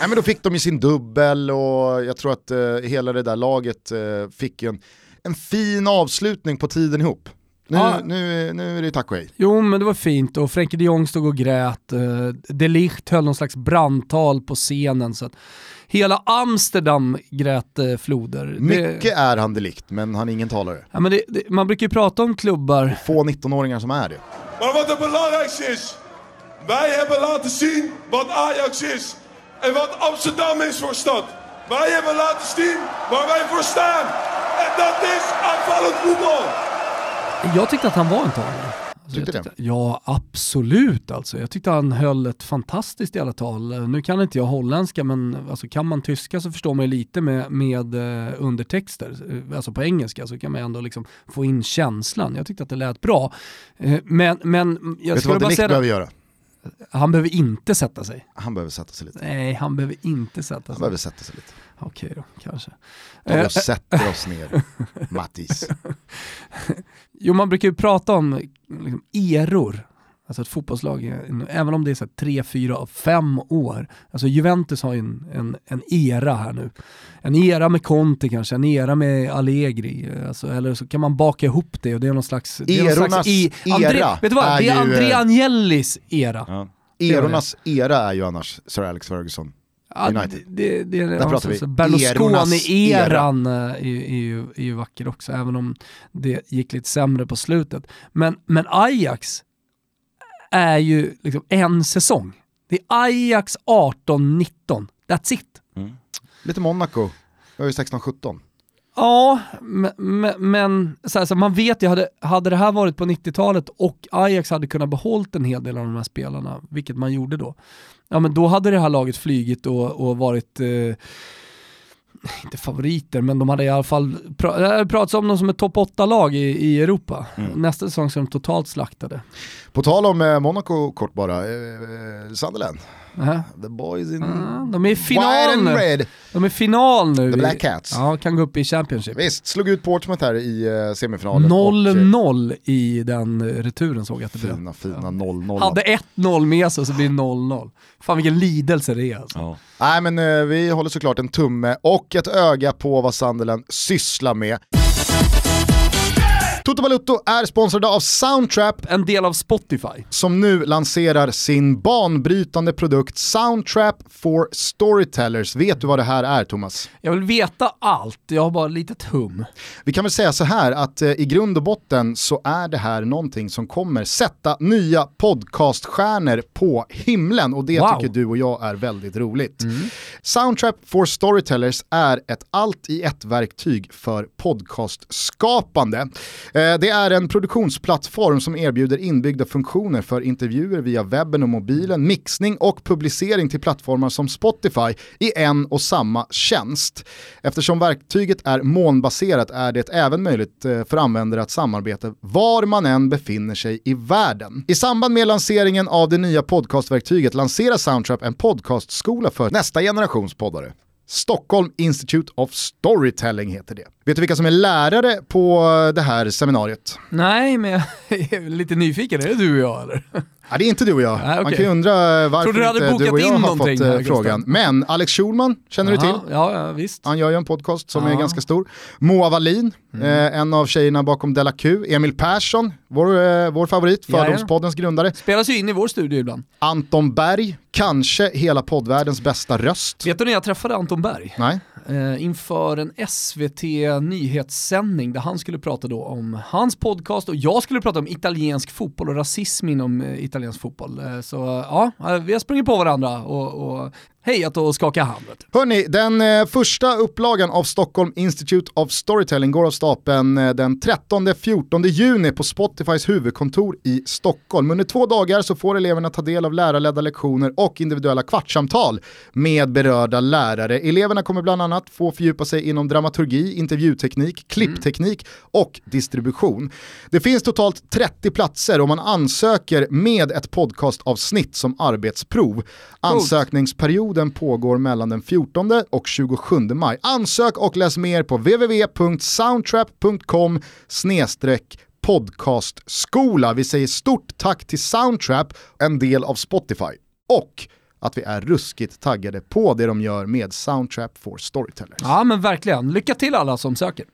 Speaker 1: Nej, men då fick de ju sin dubbel och jag tror att eh, hela det där laget eh, fick en, en fin avslutning på tiden ihop. Nu, ja. nu, nu är det tack och hej.
Speaker 2: Jo men det var fint och Frenkie de Jong stod och grät. Eh, de Ligt höll någon slags brandtal på scenen. Så att hela Amsterdam grät eh, floder.
Speaker 1: Mycket det... är han delikt, men han är ingen talare.
Speaker 2: Ja, men det, det, man brukar ju prata om klubbar.
Speaker 1: Få 19-åringar som är det.
Speaker 3: Men vad det belangrijkste is, wij hebben laten zien wat Ajax is. En wat Amsterdam is voor stad. Wij hebben laten zien waar wij voor staan. En dat is aanvallend voetbal.
Speaker 2: Jag tyckte att han var en talare.
Speaker 1: Alltså tyckte tyckte,
Speaker 2: ja, absolut alltså. Jag tyckte han höll ett fantastiskt jävla tal. Nu kan inte jag holländska, men alltså, kan man tyska så förstår man ju lite med, med uh, undertexter. Alltså på engelska så kan man ändå liksom få in känslan. Jag tyckte att det lät bra. Uh, men, men jag
Speaker 1: Vet du vad
Speaker 2: Delict
Speaker 1: behöver göra?
Speaker 2: Han behöver inte sätta sig.
Speaker 1: Han behöver sätta sig lite.
Speaker 2: Nej, han behöver inte sätta sig.
Speaker 1: Han behöver sätta sig lite.
Speaker 2: Okej då, kanske.
Speaker 1: Då vi och sätter <laughs> oss ner, Mattis.
Speaker 2: jo, man brukar ju prata om liksom, eror Alltså ett fotbollslag, även om det är så tre, fyra, fem år. Alltså Juventus har ju en, en, en era här nu. En era med Conte kanske, en era med Allegri. Alltså, eller så kan man baka ihop det och det är någon slags...
Speaker 1: Erornas slags i, André, era
Speaker 2: Vet du vad? Det är André eh, Angelis era. Ja.
Speaker 1: Erornas era är ju annars Sir Alex Ferguson. United.
Speaker 2: Det, det, det, Där pratar vi. Berlusconi-eran era. är, är, är ju vacker också, även om det gick lite sämre på slutet. Men, men Ajax, är ju liksom en säsong. Det är Ajax 18-19, that's it. Mm.
Speaker 1: Lite Monaco, jag är 16-17.
Speaker 2: Ja, men, men, men så här, så man vet ju, hade, hade det här varit på 90-talet och Ajax hade kunnat behållit en hel del av de här spelarna, vilket man gjorde då, ja men då hade det här laget flygit och, och varit eh, <laughs> inte favoriter, men de hade i alla fall pra pratats om dem som ett topp 8-lag i, i Europa. Nästa säsong är de totalt slaktade.
Speaker 1: På tal om eh, Monaco kort bara, eh, eh, Sunderland.
Speaker 2: Aha.
Speaker 1: The boys in
Speaker 2: Ja, de är i final nu.
Speaker 1: red.
Speaker 2: De är final nu.
Speaker 1: The Black Cats.
Speaker 2: Ja, kan gå upp i Championship.
Speaker 1: Visst, slog ut Portsmouth här i eh, semifinalen. och, eh,
Speaker 2: 0-0 i den eh, returen såg jag att det blev.
Speaker 1: Fina, fina 0-0.
Speaker 2: Hade 1-0 med sig så blir det 0-0. Fan vilken lidelse det är alltså.
Speaker 1: Ja. Nej men eh, vi håller såklart en tumme och ett öga på vad Sunderland sysslar med. Toto Balutto är sponsrade av Soundtrap
Speaker 2: En del av Spotify.
Speaker 1: som nu lanserar sin banbrytande produkt Soundtrap for Storytellers. Vet du vad det här är Thomas?
Speaker 2: Jag vill veta allt, jag har bara litet hum.
Speaker 1: Vi kan väl säga så här att eh, i grund och botten så är det här någonting som kommer sätta nya podcaststjärnor på himlen och det
Speaker 2: Wow.
Speaker 1: tycker du och jag är väldigt roligt. Soundtrap for Storytellers är ett allt i ett verktyg för podcastskapande. Eh, det är en produktionsplattform som erbjuder inbyggda funktioner för intervjuer via webben och mobilen, mixning och publicering till plattformar som Spotify i en och samma tjänst. Eftersom verktyget är molnbaserat är det även möjligt eh, för användare att samarbeta var man än befinner sig i världen. I samband med lanseringen av det nya podcastverktyget lanserar Soundtrap en podcastskola för nästa generations poddare. Stockholm Institute of Storytelling heter det. Vet du vilka som är lärare på det här seminariet?
Speaker 2: Nej, men jag är lite nyfiken. Är det du och jag eller?
Speaker 1: Ja, det är inte du och jag.
Speaker 2: Nej, okej.
Speaker 1: Man kan ju undra varför
Speaker 2: du
Speaker 1: inte du och jag
Speaker 2: in
Speaker 1: har fått eh,
Speaker 2: här, Gustav.
Speaker 1: frågan. Men Alex Schulman känner du till?
Speaker 2: Ja, ja, visst.
Speaker 1: Han gör ju en podcast som är
Speaker 2: Ja. Mm.
Speaker 1: ganska stor. Moa Wallin, eh, en av tjejerna bakom Della Q. Emil Persson, vår, eh, vår favorit. Fördomspoddens grundare.
Speaker 2: Spelas ju in i vår studio ibland.
Speaker 1: Anton Berg, kanske hela poddvärldens bästa röst.
Speaker 2: Vet du när jag träffade Anton Berg?
Speaker 1: Nej?
Speaker 2: Eh, inför en SVT nyhetssändning där han skulle prata då om hans podcast och jag skulle prata om italiensk fotboll och rasism inom eh, italiensk fotboll. Eh, så ja, vi har sprungit på varandra och, och hejat och skakat hand.
Speaker 1: Hörni, den eh, första upplagan av Stockholm Institute of Storytelling går av stapeln eh, den 13-14 juni på Spotifys huvudkontor i Stockholm. Under två dagar så får eleverna ta del av lärarledda lektioner och individuella kvartssamtal med berörda lärare. Eleverna kommer bland annat få fördjupa sig inom dramaturgi, intervjuteknik, klippteknik och distribution. Det finns totalt 30 platser och man ansöker med ett podcastavsnitt som arbetsprov. Ansökningsperioden pågår mellan den 14 och 27 maj. Ansök och läs mer på www.soundtrap.com podcastskola. Vi säger stort tack till Soundtrap, en del av Spotify. Och att vi är ruskigt taggade på det de gör med Soundtrap for Storytellers.
Speaker 2: Ja men verkligen, lycka till alla som söker.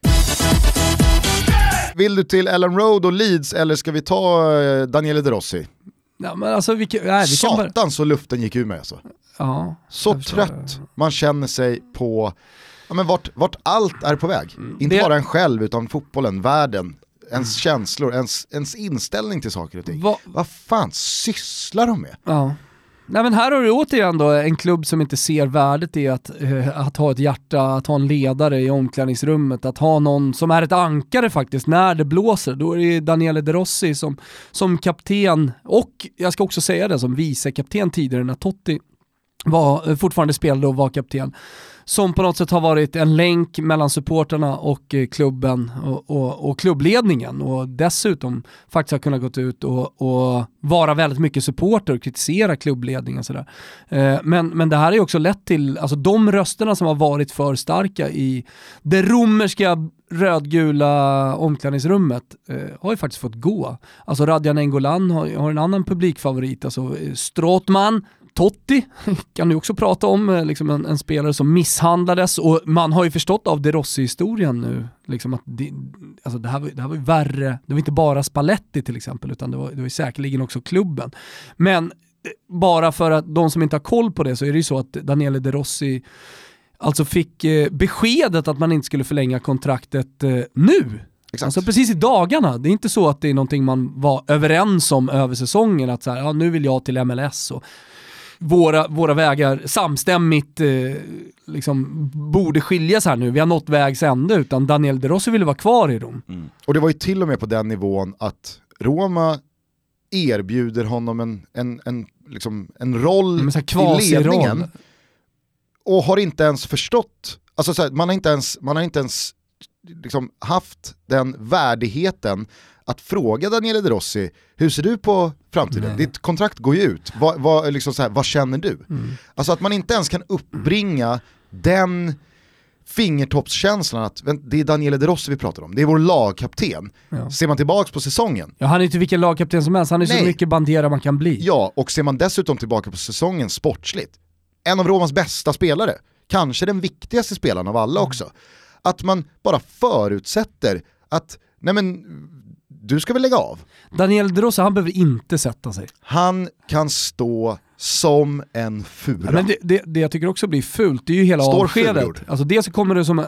Speaker 1: Vill du till Ellen Road och Leeds eller ska vi ta eh, Daniele De Rossi?
Speaker 2: Ja, men alltså, vi, nej, vi kan bara...
Speaker 1: Satan så luften gick ur mig alltså.
Speaker 2: Ja,
Speaker 1: Så trött man känner sig på ja, men vart, vart allt är på väg. Inte
Speaker 2: Mm. Det- Mm.
Speaker 1: bara en själv utan fotbollen, världen, ens känslor, ens, ens inställning till saker och ting.
Speaker 2: Va-
Speaker 1: Vad fan sysslar de med?
Speaker 2: Ja. Nej men här har du återigen då en klubb som inte ser värdet i att, eh, att ha ett hjärta, att ha en ledare i omklädningsrummet, att ha någon som är ett ankare faktiskt när det blåser. Då är det Daniele De Rossi som, som kapten och jag ska också säga det som vicekapten tidigare när Totti var, eh, fortfarande spelade och var kapten som på något sätt har varit en länk mellan supporterna och eh, klubben och, och, och klubbledningen och dessutom faktiskt har kunnat gått ut och, och vara väldigt mycket supporter och kritisera klubbledningen. Sådär. Eh, men, men det här har ju också lett till, alltså de rösterna som har varit för starka i det romerska rödgula omklädningsrummet eh, har ju faktiskt fått gå. Alltså Radjan Engolan har, har en annan publikfavorit, alltså eh, Stråtman Totti <laughs> kan du också prata om, eh, liksom en, en spelare som misshandlades och man har ju förstått av De Rossi-historien nu, liksom att det, alltså det, här var, det här var ju värre, det var inte bara Spalletti till exempel, utan det var, det var ju säkerligen också klubben. Men eh, bara för att de som inte har koll på det så är det ju så att Daniele De Rossi alltså fick eh, beskedet att man inte skulle förlänga kontraktet eh, nu.
Speaker 1: Exakt.
Speaker 2: Alltså precis i dagarna. Det är inte så att det är någonting man var överens om över säsongen, att så här, ja, nu vill jag till MLS och våra, våra vägar samstämmigt eh, liksom borde skiljas här nu. Vi har nått vägs ände utan Daniel De Rossi ville vara kvar i Rom.
Speaker 1: Och det var ju till och med på den nivån att Roma erbjuder honom en, en, en, liksom, en roll
Speaker 2: här
Speaker 1: i ledningen och har inte ens förstått, alltså så här, man har inte ens, man har inte ens liksom haft den värdigheten att fråga Daniele De Rossi, hur ser du på framtiden?
Speaker 2: Nej.
Speaker 1: Ditt kontrakt går ju ut, vad, vad, liksom så här, vad känner du?
Speaker 2: Mm.
Speaker 1: Alltså att man inte ens kan uppbringa den fingertoppskänslan att det är Daniele De Rossi vi pratar om, det är vår lagkapten.
Speaker 2: Ja.
Speaker 1: Ser man tillbaka på säsongen,
Speaker 2: Ja, han är inte vilken lagkapten som helst, han är så
Speaker 1: Nej.
Speaker 2: mycket bandera man kan bli.
Speaker 1: ja, och ser man dessutom tillbaka på säsongen sportsligt, en av Romas bästa spelare, kanske den viktigaste spelaren av alla också. Att man bara förutsätter att, nej men, du ska väl lägga av.
Speaker 2: Daniel De Rossi, han behöver inte sätta sig.
Speaker 1: Han kan stå som en fura.
Speaker 2: Ja, men det, det, det jag tycker också blir fult, det är ju hela
Speaker 1: Står
Speaker 2: avskedet.
Speaker 1: furor?
Speaker 2: Alltså dels så kommer det som... eh,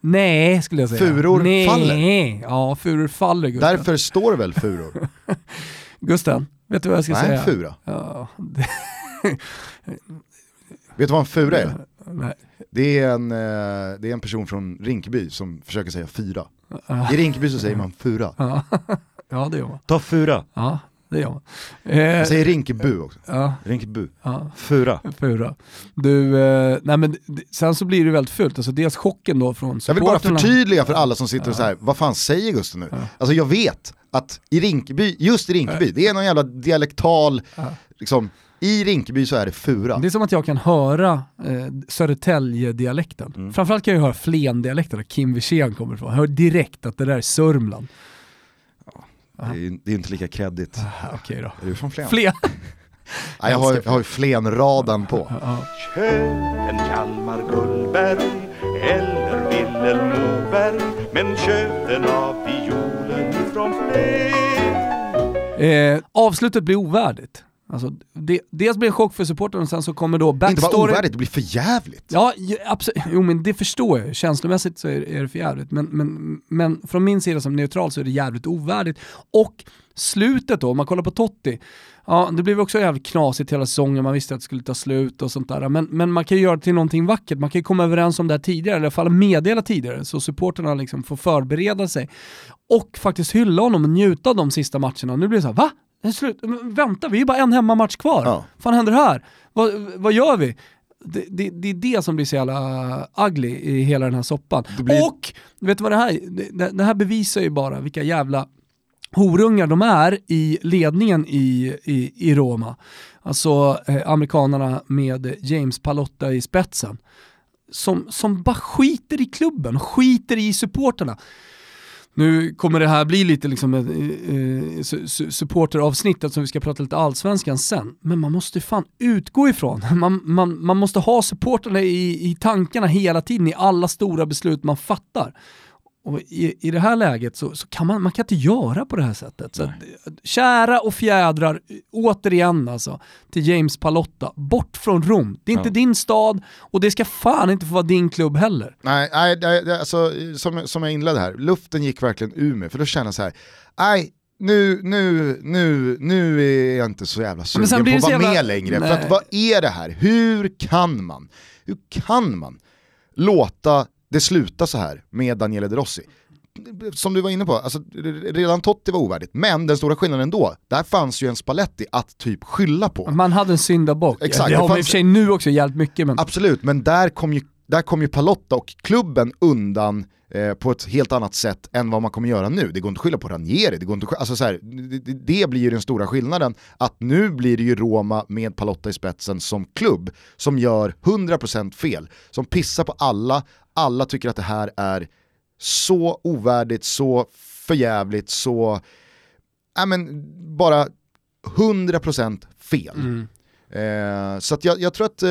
Speaker 2: nej, skulle jag säga.
Speaker 1: Furor
Speaker 2: nej.
Speaker 1: faller.
Speaker 2: Ja, furor faller Gusten.
Speaker 1: Därför står väl furor? <laughs>
Speaker 2: Gusten, vet du vad jag ska
Speaker 1: Nej,
Speaker 2: säga?
Speaker 1: en fura.
Speaker 2: Ja, det,
Speaker 1: Vet du vad en fura är?
Speaker 2: Nej.
Speaker 1: Det är, en, eh, det är en person från Rinkeby som försöker säga fyra. I Rinkeby så säger man fura.
Speaker 2: Ja. <laughs> ja, det gör man.
Speaker 1: Ta fura.
Speaker 2: Ja, det gör man. Eh,
Speaker 1: Jag säger Rinkeby också.
Speaker 2: ja,
Speaker 1: Rinkeby.
Speaker 2: ja.
Speaker 1: Fura.
Speaker 2: Fura. Du, eh, nej men sen så blir det väldigt fult, alltså dels chocken då från
Speaker 1: Jag vill bara förtydliga för alla som sitter och säger vad fan säger Gusten nu? Alltså jag vet att i Rinkeby, just i Rinkeby, det är någon jävla dialektal, liksom, i Rinkeby så är det fura.
Speaker 2: Det är som att jag kan höra eh, Södertälje-dialekten.
Speaker 1: Mm.
Speaker 2: Framförallt kan jag höra Flen-dialekten, där Kim Wirsén kommer ifrån. Jag hör direkt att det där är Sörmland.
Speaker 1: Det är, det är inte lika kreddigt.
Speaker 2: Ah, Okej då.
Speaker 1: Är du från Flen?
Speaker 2: Flen! <laughs>
Speaker 1: Nej, jag har, jag har ju Flen-radan på.
Speaker 2: Ja.
Speaker 4: Köp en Kalmar Gullberg eller Vilhelm Moberg men köp den av violen ifrån Flen
Speaker 2: Eh, avslutet blir ovärdigt. Alltså, det, dels blir det en chock för supporten och sen så kommer då
Speaker 1: Inte bara
Speaker 2: backstory.
Speaker 1: ovärdigt, det blir för jävligt.
Speaker 2: Ja, absolut. Jo men det förstår jag. Känslomässigt så är, är det för jävligt. Men, men, men från min sida som neutral så är det jävligt ovärdigt. Och slutet då, om man kollar på Totti, ja det blev också jävligt knasigt hela säsongen, man visste att det skulle ta slut och sånt där. Men, men man kan ju göra det till någonting vackert, man kan ju komma överens om det här tidigare, eller i alla fall meddela tidigare, så supporterna liksom får förbereda sig. Och faktiskt hylla honom och njuta av de sista matcherna. Nu blir det så här, va? Slut. Men vänta, vi är ju bara en hemmamatch kvar.
Speaker 1: Ja.
Speaker 2: fan händer här? Vad, vad gör vi? Det, det, det är det som blir så jävla ugly i hela den här soppan.
Speaker 1: blir-
Speaker 2: Och, vet du vad det här, det, det här bevisar ju bara vilka jävla horungar de är i ledningen i, i, i Roma. Alltså eh, amerikanerna med James Palotta i spetsen. Som, som bara skiter i klubben, skiter i supporterna. Nu kommer det här bli lite liksom ett eh, eh supporteravsnitt eftersom vi ska prata lite allsvenskan sen. Men man måste fan utgå ifrån, <laughs> man, man, man måste ha supporterna i, i tankarna hela tiden i alla stora beslut man fattar. Och i, I det här läget så, så kan man, man kan inte göra på det här sättet. Så att, kära och fjädrar, återigen alltså, till James Palotta, bort från Rom. Det är inte
Speaker 1: Ja.
Speaker 2: din stad och det ska fan inte få vara din klubb heller.
Speaker 1: Nej, nej det- alltså, som, som jag inledde här, luften gick verkligen ur mig, för då kände jag så här, nej, nu, nu, nu, nu är jag inte så jävla sugen på att vara
Speaker 2: jävla-
Speaker 1: med längre. För
Speaker 2: Nej.
Speaker 1: att vad är det här? Hur kan man, hur kan man låta det sluta så här med Daniele De Rossi? Som du var inne på, alltså, redan Totti var ovärdigt, men den stora skillnaden då, där fanns ju en Spalletti att typ skylla på.
Speaker 2: Man hade en syndabock.
Speaker 1: Exakt,
Speaker 2: det har man i och för sig nu också jävligt mycket men...
Speaker 1: Absolut, men där kom ju, där kom ju Palotta och klubben undan eh, på ett helt annat sätt än vad man kommer göra nu. Det går inte att skylla på Ranieri, det, går inte att skylla, alltså så här, det, det- blir ju den stora skillnaden, att nu blir det ju Roma med Palotta i spetsen som klubb som gör 100% fel, som pissar på alla, alla tycker att det här är så ovärdigt, så förjävligt, så, Äh men bara 100% fel.
Speaker 2: Mm.
Speaker 1: Eh, så att jag, jag tror att eh,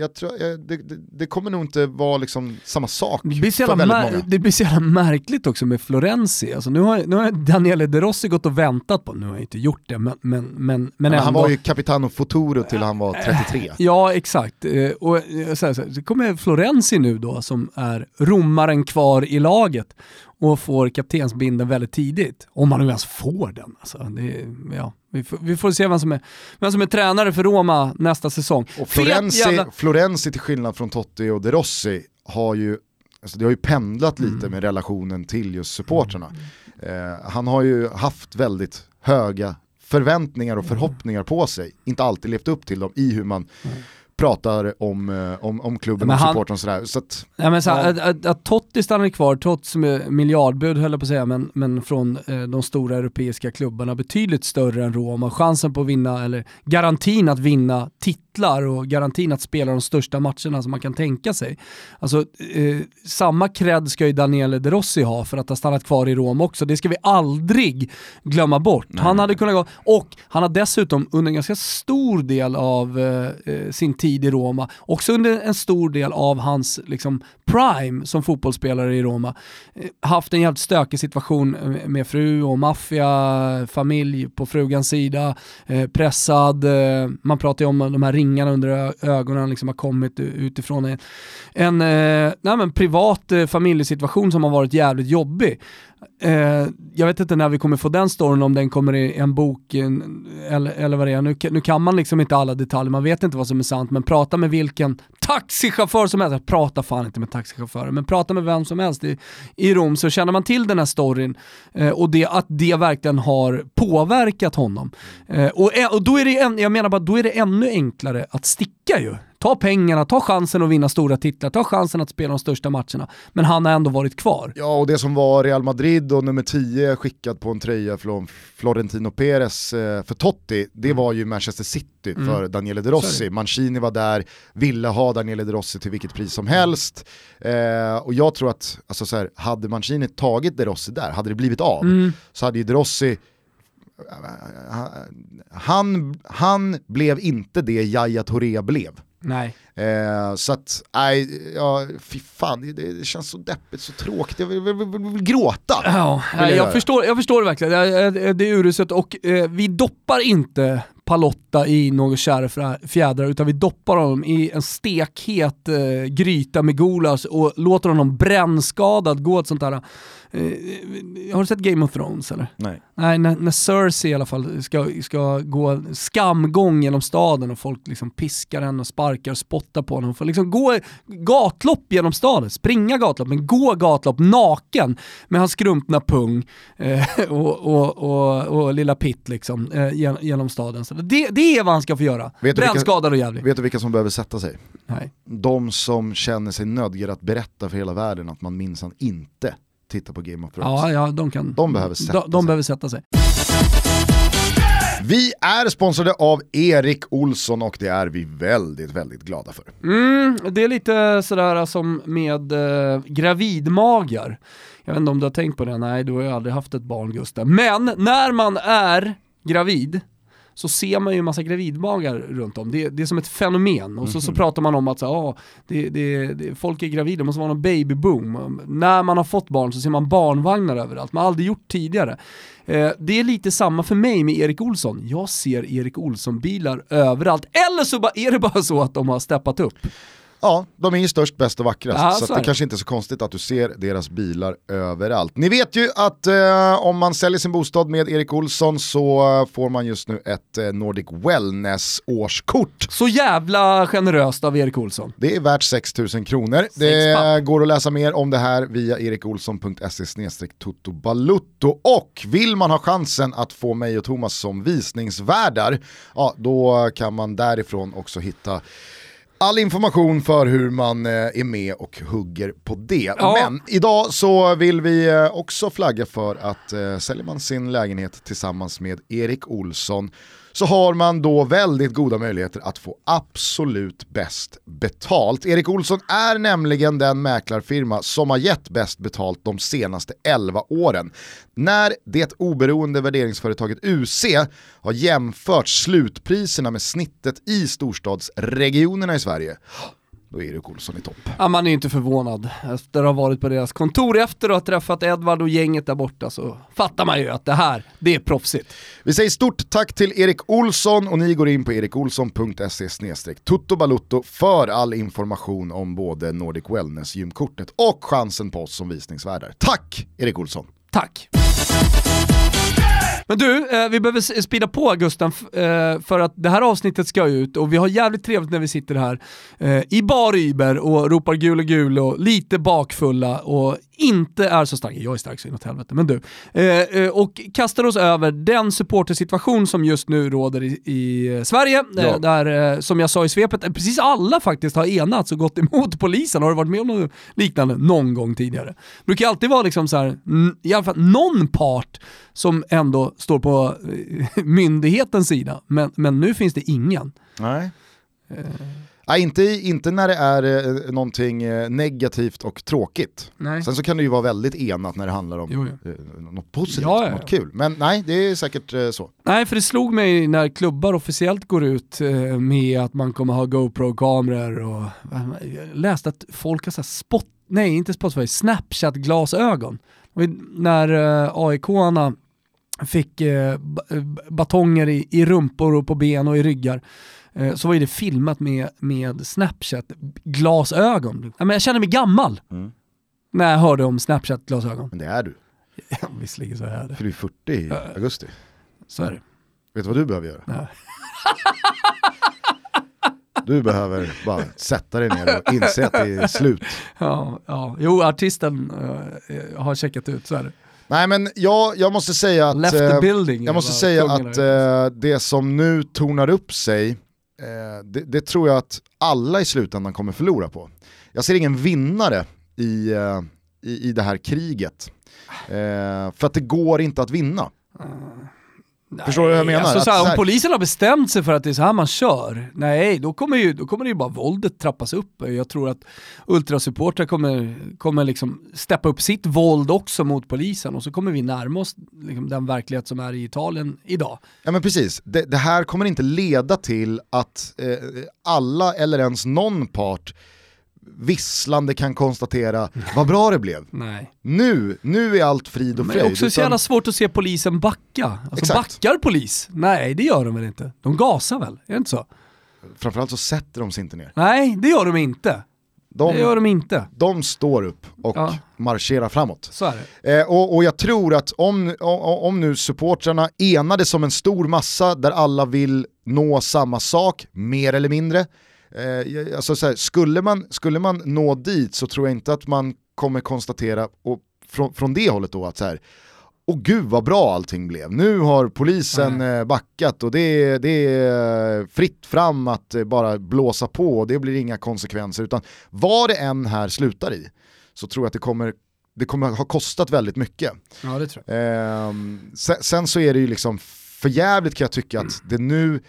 Speaker 1: jag tror, eh, det, det, kommer nog inte vara liksom samma sak
Speaker 2: Det blir, så
Speaker 1: för
Speaker 2: jävla
Speaker 1: många.
Speaker 2: det blir så jävla märkligt också med Florenzi. Alltså nu, har, nu har Daniele De Rossi gått och väntat på, nu har jag inte gjort det, men, men, men, men ändå.
Speaker 1: han var ju Capitano Futuro till han var 33. <laughs>
Speaker 2: Ja, exakt. Eh, Och eh, så, här, så, här, så kommer Florenzi nu då, som är romaren kvar i laget, och får kaptensbinden väldigt tidigt. Om man nu ens får den. Alltså, det, ja, vi, får, vi får se vem som, är, vem som är tränare för Roma nästa säsong.
Speaker 1: Och Florenzi,
Speaker 2: jävla-
Speaker 1: Florenzi till skillnad från Totti och De Rossi har ju, alltså det har ju pendlat lite
Speaker 2: Mm.
Speaker 1: med relationen till just supportrarna. Eh, han har ju haft väldigt höga förväntningar och förhoppningar på sig, inte alltid levt upp till dem i hur man pratar om, eh, om, om klubben
Speaker 2: Men
Speaker 1: och
Speaker 2: han-
Speaker 1: supporten och sådär. Så att,
Speaker 2: Ja, men så, här,
Speaker 1: Ja.
Speaker 2: att, att, att Totti stannar kvar, trots miljardbud höll jag på att säga, men, men från eh, de stora europeiska klubbarna, betydligt större än Roma. Chansen på att vinna, eller garantin att vinna titlar och garantin att spela de största matcherna som man kan tänka sig. Alltså, eh, samma cred ska ju Daniele De Rossi ha för att ha stannat kvar i Rom också. Det ska vi aldrig glömma bort. Han hade kunnat gå, och han har dessutom under en ganska stor del av eh, eh, sin tid i Roma, också under en stor del av hans liksom, prime som fotbollsspelare i Roma, eh, haft en jävligt stökig situation eh, med fru och maffia, familj på frugans sida, eh, pressad, eh, man pratar ju om de här ringarna under ögonen liksom har kommit utifrån en, en eh, nej men privat eh, familjesituation som har varit jävligt jobbig. Eh, jag vet inte när vi kommer få den storyn, om den kommer i en bok en, eller, eller vad det är. Nu, nu kan man liksom inte alla detaljer, man vet inte vad som är sant, men prata med vilken taxichaufför som helst, prata fan inte med taxichaufförer, men prata med vem som helst i, i Rom så känner man till den här storyn eh, och det, att det verkligen har påverkat honom. Eh, och, eh, och då är det, en, jag menar bara, då är det ännu enklare att sticka ju. Ta pengarna, ta chansen att vinna stora titlar, ta chansen att spela de största matcherna. Men han har ändå varit kvar.
Speaker 1: ja, och det som var Real Madrid och nummer 10 skickad på en tröja från Florentino Perez eh, för Totti, det var ju Manchester City för Daniele De
Speaker 2: Mm.
Speaker 1: Rossi. Mancini var där, ville ha Daniele De Rossi till vilket pris som helst. Eh, och jag tror att, alltså så här, hade Mancini tagit De Rossi där, hade det blivit av,
Speaker 2: Mm.
Speaker 1: så hade ju De Rossi han, han blev inte det Yahya Touré blev.
Speaker 2: Nej.
Speaker 1: Eh, så att, nej, ja, fy fan, det, det känns så deppigt, så tråkigt, jag vill, vill, vill, vill gråta.
Speaker 2: Ja, jag,
Speaker 1: jag
Speaker 2: förstår, jag förstår det verkligen. Det, det, är uruset och eh, vi doppar inte Palotta i något kära fjädrar utan vi doppar honom i en stekhet eh, gryta med gulas och låter honom brännskadad gå ett sånt där. Eh, har du sett Game of Thrones eller?
Speaker 1: Nej.
Speaker 2: Nej, när, när Cersei i alla fall ska, ska gå skamgång genom staden och folk liksom piskar henne och sparkar och spottar på henne. Hon får liksom gå gatlopp genom staden, springa gatlopp, men gå gatlopp naken med hans skrumpna pung eh, och, och, och, och lilla Pitt liksom eh, gen- genom staden. Så det, det är vad han ska få göra. Brännskadad och jävlig.
Speaker 1: Vet du vilka som behöver sätta sig?
Speaker 2: Nej.
Speaker 1: De som känner sig nödgade att berätta för hela världen att man minsann inte tittar på Game of Thrones.
Speaker 2: Ja, ja, de kan...
Speaker 1: De behöver sätta
Speaker 2: de, de
Speaker 1: sig.
Speaker 2: behöver sätta sig.
Speaker 1: Vi är sponsrade av Erik Olsson och det är vi väldigt, väldigt glada för.
Speaker 2: Mm, det är lite sådär som med eh, gravidmagar. Jag vet inte om du har tänkt på det? Nej, du har ju aldrig haft ett barn Gustav. Men när man är gravid så ser man ju en massa gravidmagar runt om. Det, det är som ett fenomen. Och så, så pratar man om att så, ah, det, det, folk är gravida, det måste vara någon babyboom. När man har fått barn så ser man barnvagnar överallt. Man har aldrig gjort tidigare. Eh, det är lite samma för mig med Erik Olsson. Jag ser Erik Olsson-bilar överallt. Eller så är det bara så att de har steppat upp.
Speaker 1: Ja, de är ju störst, bäst och vackrast.
Speaker 2: Ja,
Speaker 1: så
Speaker 2: så
Speaker 1: det kanske inte är så konstigt att du ser deras bilar överallt. Ni vet ju att eh, om man säljer sin bostad med Erik Olsson så eh, får man just nu ett eh, Nordic Wellness årskort.
Speaker 2: Så jävla generöst av Erik Olsson.
Speaker 1: Det är värt 6 000 kronor. Det går att läsa mer om det här via erikolsson.se totobalutto. Och vill man ha chansen att få mig och Thomas som visningsvärdar, ja då kan man därifrån också hitta all information för hur man eh, är med och hugger på det.
Speaker 2: Ja.
Speaker 1: Men idag så vill vi eh, också flagga för att eh, säljer man sin lägenhet tillsammans med Erik Olsson så har man då väldigt goda möjligheter att få absolut bäst betalt. Erik Olsson är nämligen den mäklarfirma som har gett bäst betalt de senaste 11 åren. När det oberoende värderingsföretaget UC har jämfört slutpriserna med snittet i storstadsregionerna i Sverige då är Erik Olsson i topp.
Speaker 2: Ja, man är ju inte förvånad. Efter att ha varit på deras kontor efter och ha träffat Edvard och gänget där borta så fattar man ju att det här, det är proffsigt.
Speaker 1: Vi säger stort tack till Erik Olsson och ni går in på erikolsson.se tuttobalutto för all information om både Nordic Wellness gymkortet och chansen på oss som visningsvärdar. Tack Erik Olsson!
Speaker 2: Tack! Men du, eh, vi behöver s- speeda på Gusten eh, för att det här avsnittet ska ut och vi har jävligt trevligt när vi sitter här eh, i bar Uber och ropar gul och gul och lite bakfulla och inte är så starka, jag är stark så inåt helvete, men du. Eh, eh, och kastar oss över den supportersituation som just nu råder i, i eh, Sverige,
Speaker 1: Ja.
Speaker 2: där som jag sa i svepet, precis alla faktiskt har enats och gått emot polisen. Har du varit med om något liknande någon gång tidigare? Det brukar alltid vara liksom så här, i alla fall någon part som ändå står på eh, <laughs> myndighetens sida, men, men nu finns det ingen.
Speaker 1: Nej. Nej, inte, inte när det är eh, någonting eh, negativt och tråkigt.
Speaker 2: Nej.
Speaker 1: Sen så kan det ju vara väldigt enat när det handlar om
Speaker 2: Jo,
Speaker 1: eh, något positivt,
Speaker 2: Ja, ja, ja.
Speaker 1: något kul. Men nej, det är säkert eh, så.
Speaker 2: Nej, för det slog mig när klubbar officiellt går ut eh, med att man kommer ha GoPro-kameror och jag läste att folk har så spot, nej inte Spotify, Snapchat-glasögon. När eh, AIK-arna fick eh, eh, batonger i, i rumpor och på ben och i ryggar eh, så var ju det filmat med, med Snapchat-glasögon. Ja, men jag känner mig gammal
Speaker 1: Mm.
Speaker 2: när jag hörde om Snapchat-glasögon.
Speaker 1: Men det är du,
Speaker 2: Ja, Visserligen så är det.
Speaker 1: för du är 40 i augusti.
Speaker 2: Så är det.
Speaker 1: Vet du vad du behöver göra?
Speaker 2: Ja. <laughs>
Speaker 1: Du behöver bara sätta dig ner och inse att det är slut.
Speaker 2: Ja, ja. Jo, artisten eh, har checkat ut, så är det.
Speaker 1: Nej men jag, jag måste säga att,
Speaker 2: Left the
Speaker 1: eh,
Speaker 2: building.
Speaker 1: jag måste säga att eh, det som nu tornar upp sig, eh, det, det tror jag att alla i slutändan kommer förlora på. Jag ser ingen vinnare i, eh, i, i det här kriget. Eh, för att det går inte att vinna. Förstår du vad jag menar?
Speaker 2: Alltså,
Speaker 1: Att
Speaker 2: så här,
Speaker 1: så här-
Speaker 2: om polisen har bestämt sig för att det är så här man kör, nej då kommer ju, då kommer det ju bara våldet trappas upp. Jag tror att ultrasupportrar kommer, kommer liksom steppa upp sitt våld också mot polisen och så kommer vi närma oss liksom, den verklighet som är i Italien idag.
Speaker 1: Ja men precis, det, det här kommer inte leda till att eh, alla eller ens någon part visslande kan konstatera vad bra det blev.
Speaker 2: Nej.
Speaker 1: Nu, nu är allt frid och fröjd.
Speaker 2: det är också så jävla svårt att se polisen backa. Alltså
Speaker 1: Exakt.
Speaker 2: backar polis? Nej det gör de väl inte? De gasar väl? Är det inte så?
Speaker 1: Framförallt så sätter de sig inte ner.
Speaker 2: Nej det gör de inte. Det gör
Speaker 1: De,
Speaker 2: de inte.
Speaker 1: de står upp och
Speaker 2: Ja.
Speaker 1: marscherar framåt.
Speaker 2: Så är det.
Speaker 1: Eh, och, och jag tror att om, om, om nu supportrarna enades som en stor massa där alla vill nå samma sak, mer eller mindre, eh, alltså så här, skulle, man, skulle man nå dit så tror jag inte att man kommer konstatera, och från, från det hållet då, att så här, Åh gud vad bra allting blev, nu har polisen eh, backat och det är, det är fritt fram att eh, bara blåsa på och det blir inga konsekvenser. Utan vad det än här slutar i så tror jag att det kommer, det kommer ha kostat väldigt mycket.
Speaker 2: Ja det tror jag.
Speaker 1: Ehm, sen, sen så är det ju liksom för jävligt kan jag tycka att det nu,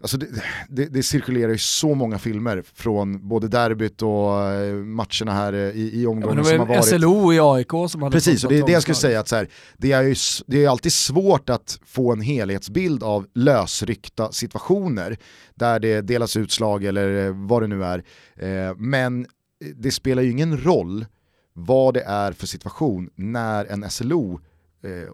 Speaker 1: alltså det, det, det cirkulerar ju så många filmer från både derbyt och eh, matcherna här eh, i, i
Speaker 2: Ja,
Speaker 1: omgången
Speaker 2: men
Speaker 1: som har
Speaker 2: var
Speaker 1: varit.
Speaker 2: SLO i AIK som hade
Speaker 1: Precis, och det är det jag skulle säga att så här, det, är ju, det är alltid svårt att få en helhetsbild av lösryckta situationer där det delas ut slag eller eh, vad det nu är. Men det spelar ju ingen roll vad det är för situation när en SLO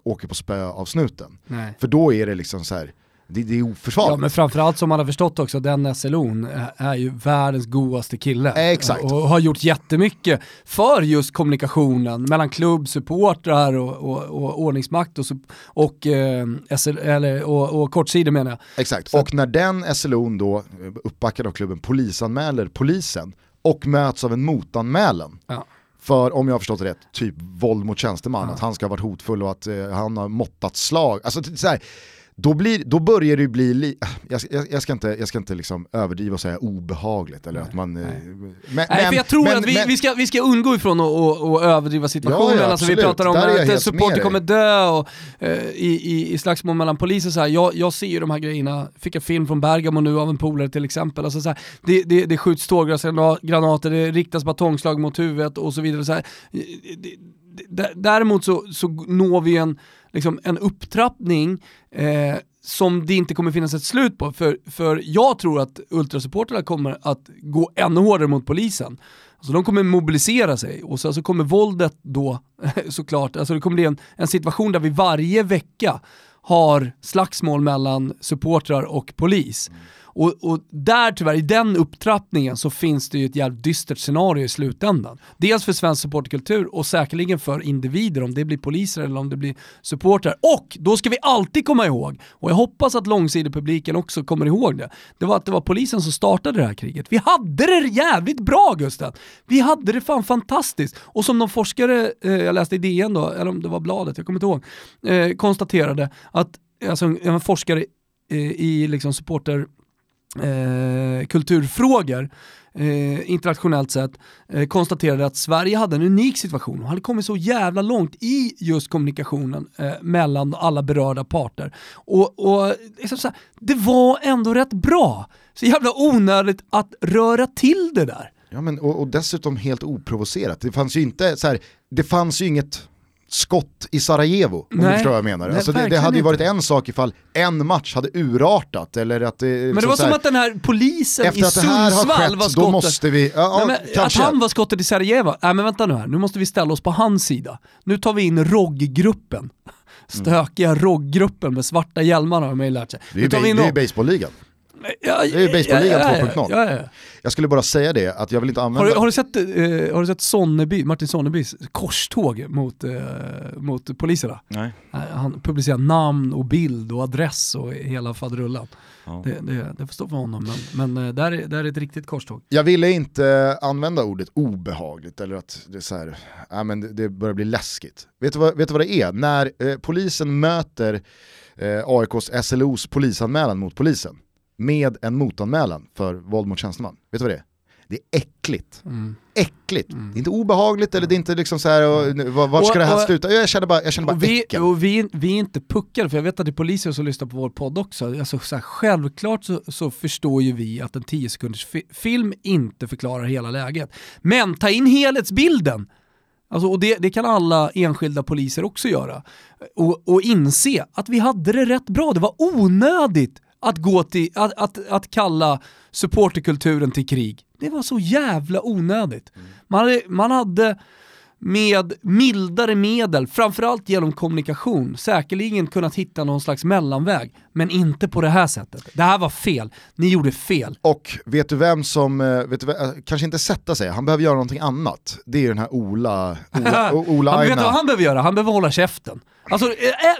Speaker 1: åker på spö av snuten.
Speaker 2: Nej.
Speaker 1: För då är det liksom så här, det, det är oförsvarligt.
Speaker 2: Ja men framförallt som man har förstått också, den SLO'n är- är ju världens godaste kille.
Speaker 1: Eh, exakt.
Speaker 2: Och har gjort jättemycket för just kommunikationen mellan klubb, supportrar och, och, och ordningsmakt och, och, eh, SL, eller, och, och kortsidor menar jag.
Speaker 1: Exakt,
Speaker 2: Så
Speaker 1: och när den SLO'n då, eh, uppbackad av klubben, polisanmäler polisen och möts av en motanmälan
Speaker 2: Ja.
Speaker 1: för, om jag har förstått det rätt, typ våld mot tjänsteman, att han ska ha varit hotfull och att eh, han har måttat slag. Alltså, så här, då, blir, då börjar det bli, li- jag, jag, jag ska inte, jag ska inte liksom överdriva och säga obehagligt eller att man... eh, Men,
Speaker 2: Nej, för jag tror
Speaker 1: men-
Speaker 2: att vi,
Speaker 1: men-
Speaker 2: vi, ska, vi ska undgå ifrån att överdriva situationen.
Speaker 1: Ja, ja,
Speaker 2: alltså, vi pratar om att supporter kommer dö och, eh, i, i, i slagsmål mellan poliser. Så här. Jag, jag ser ju de här grejerna, fick en film från Bergamo nu av en polare till exempel. Alltså, så här, det, det, det skjuts stålglasgranater, det riktas batongslag mot huvudet och så vidare. Så här. D- Däremot så, så når vi en, liksom, en upptrappning eh, som det inte kommer finnas ett slut på. För, för jag tror att ultrasupportrarna kommer att gå ännu hårdare mot polisen. Alltså de kommer mobilisera sig och sen så alltså, kommer våldet då <laughs> såklart, alltså det kommer bli en, en situation där vi varje vecka har slagsmål mellan supportrar och polis. Mm. Och, och där tyvärr, i den upptrappningen så finns det ju ett jävligt dystert scenario i slutändan. Dels för svensk supporterkultur och säkerligen för individer, om det blir poliser eller om det blir supportrar. Och då ska vi alltid komma ihåg, och jag hoppas att långsidepubliken också kommer ihåg det, det var att det var polisen som startade det här kriget. Vi hade det jävligt bra Gusten! Vi hade det fan fantastiskt. Och som de forskare, eh, jag läste i DN då, eller om det var bladet, jag kommer inte ihåg, eh, konstaterade att alltså, en forskare eh, i liksom supporter eh, kulturfrågor eh, internationellt sett eh, konstaterade att Sverige hade en unik situation och hade kommit så jävla långt i just kommunikationen eh, mellan alla berörda parter. Och, och liksom så här, det var ändå rätt bra. Så jävla onödigt att röra till det där.
Speaker 1: Ja, men, och, och dessutom helt oprovocerat. Det fanns ju inte så här, det fanns ju inget skott i Sarajevo, om
Speaker 2: Nej.
Speaker 1: du förstår vad jag menar.
Speaker 2: Nej,
Speaker 1: alltså det, det hade ju varit en sak ifall en match hade urartat eller att det...
Speaker 2: Men det var som att den här polisen i
Speaker 1: här
Speaker 2: Sundsvall
Speaker 1: skett,
Speaker 2: var
Speaker 1: då
Speaker 2: skottet.
Speaker 1: måste vi, ja,
Speaker 2: Nej, men. Att han var skottet i Sarajevo, nej men vänta nu här, nu måste vi ställa oss på hans sida. Nu tar vi in ROG-gruppen. Stökiga ROG-gruppen med svarta hjälmar har man ju lärt sig.
Speaker 1: Det är ju ba-
Speaker 2: in
Speaker 1: det är ju
Speaker 2: dem.
Speaker 1: baseballligan.
Speaker 2: Ja,
Speaker 1: det är ju baseballligan
Speaker 2: ja, ja,
Speaker 1: 2.0.
Speaker 2: Ja, ja.
Speaker 1: Jag skulle bara säga det, att jag vill inte
Speaker 2: Har,
Speaker 1: använda...
Speaker 2: du, har, du sett, eh, har du sett Sonneby, Martin Sonnebys korståg mot, eh, mot poliserna?
Speaker 1: Nej.
Speaker 2: Han publicerar namn och bild och adress och hela faderullan.
Speaker 1: Ja.
Speaker 2: Det, det, det får stå för honom, men, men eh, där, är, där är ett riktigt korståg.
Speaker 1: Jag ville inte använda ordet obehagligt eller att det är så här, ja, men det, det börjar bli läskigt. Vet du vad, vet du vad det är? När eh, polisen möter eh, AIKs SLOs polisanmälan mot polisen med en motanmälan för våld mot tjänsteman. Vet du vad det är? Det är äckligt.
Speaker 2: Mm.
Speaker 1: Äckligt. Det är inte obehagligt eller det är inte liksom så här, och, vart vart ska
Speaker 2: Och-
Speaker 1: det här
Speaker 2: och-
Speaker 1: sluta? Jag känner bara, jag känner bara
Speaker 2: Och vi,
Speaker 1: äckel.
Speaker 2: och vi, vi är inte puckade, för jag vet att det är poliser som lyssnar på vår podd också. Alltså, så här, självklart så, så förstår ju vi att en 10 sekunders fi film inte förklarar hela läget. Men ta in helhetsbilden! Alltså, och det, det kan alla enskilda poliser också göra. Och, och inse att vi hade det rätt bra, det var onödigt att, gå till, att, att, att kalla supporterkulturen till krig. Det var så jävla onödigt. Man hade, man hade med mildare medel, framförallt genom kommunikation, säkerligen kunnat hitta någon slags mellanväg. Men inte på det här sättet. Det här var fel. Ni gjorde fel.
Speaker 1: Och vet du vem som, eh, vet du, vem- eh, kanske inte sätta sig, han behöver göra någonting annat. Det är den här Ola, Ola, <laughs> Ola
Speaker 2: han, vet du vad han behöver göra? Han behöver hålla käften. Alltså, eh,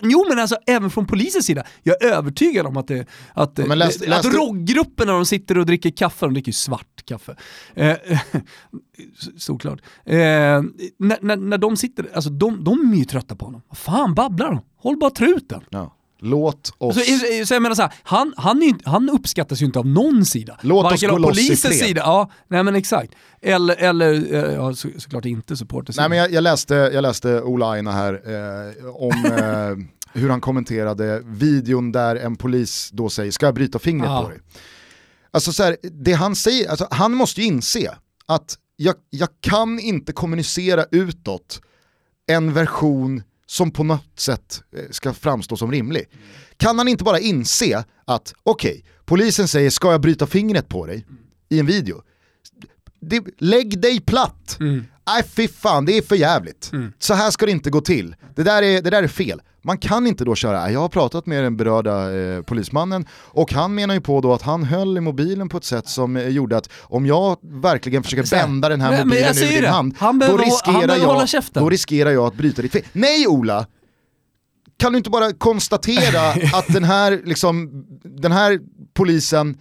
Speaker 2: jo men alltså även från polisens sida, jag är övertygad om att, det, att,
Speaker 1: Ja, läs-
Speaker 2: det,
Speaker 1: läs
Speaker 2: att ROG-gruppen när de sitter och dricker kaffe, de dricker ju svart kaffe, eh, <laughs> såklart. Eh, när, när, när de sitter, alltså de, de är ju trötta på honom. Vad fan babblar de? Håll bara truten.
Speaker 1: Ja. Låt oss...
Speaker 2: Så, så jag menar så här, han, han, är han uppskattas ju inte av någon sida.
Speaker 1: Låt oss
Speaker 2: Varken
Speaker 1: gå
Speaker 2: av polisens sida, ja, nej men exakt. Eller, eller eh, ja, så, såklart inte supportersidan.
Speaker 1: Nej men jag, jag, läste, jag läste Ola Aina här eh, om <laughs> eh, hur han kommenterade videon där en polis då säger ska jag bryta fingret
Speaker 2: Ja.
Speaker 1: på dig? Alltså så här, det han säger, alltså, han måste ju inse att jag, jag kan inte kommunicera utåt en version som på något sätt eh, ska framstå som rimlig. Kan han inte bara inse att okej, polisen säger ska jag bryta fingret på dig i en video? Det, lägg dig platt! Mm. Nej fy fan, det är för jävligt. Så här ska det inte gå till. Det där är, det där är fel. Man kan inte då köra, jag har pratat med den berörda eh, polismannen och han menar ju på då att han höll i mobilen på ett sätt som eh, gjorde att om jag verkligen försöker
Speaker 2: här,
Speaker 1: bända den här
Speaker 2: men- men
Speaker 1: mobilen
Speaker 2: jag
Speaker 1: ur din
Speaker 2: det.
Speaker 1: hand,
Speaker 2: Han
Speaker 1: då
Speaker 2: behöver
Speaker 1: riskerar, jag, då riskerar jag att bryta ditt fingret. Nej Ola! Kan du inte bara konstatera <laughs> att den här, liksom, den här polisen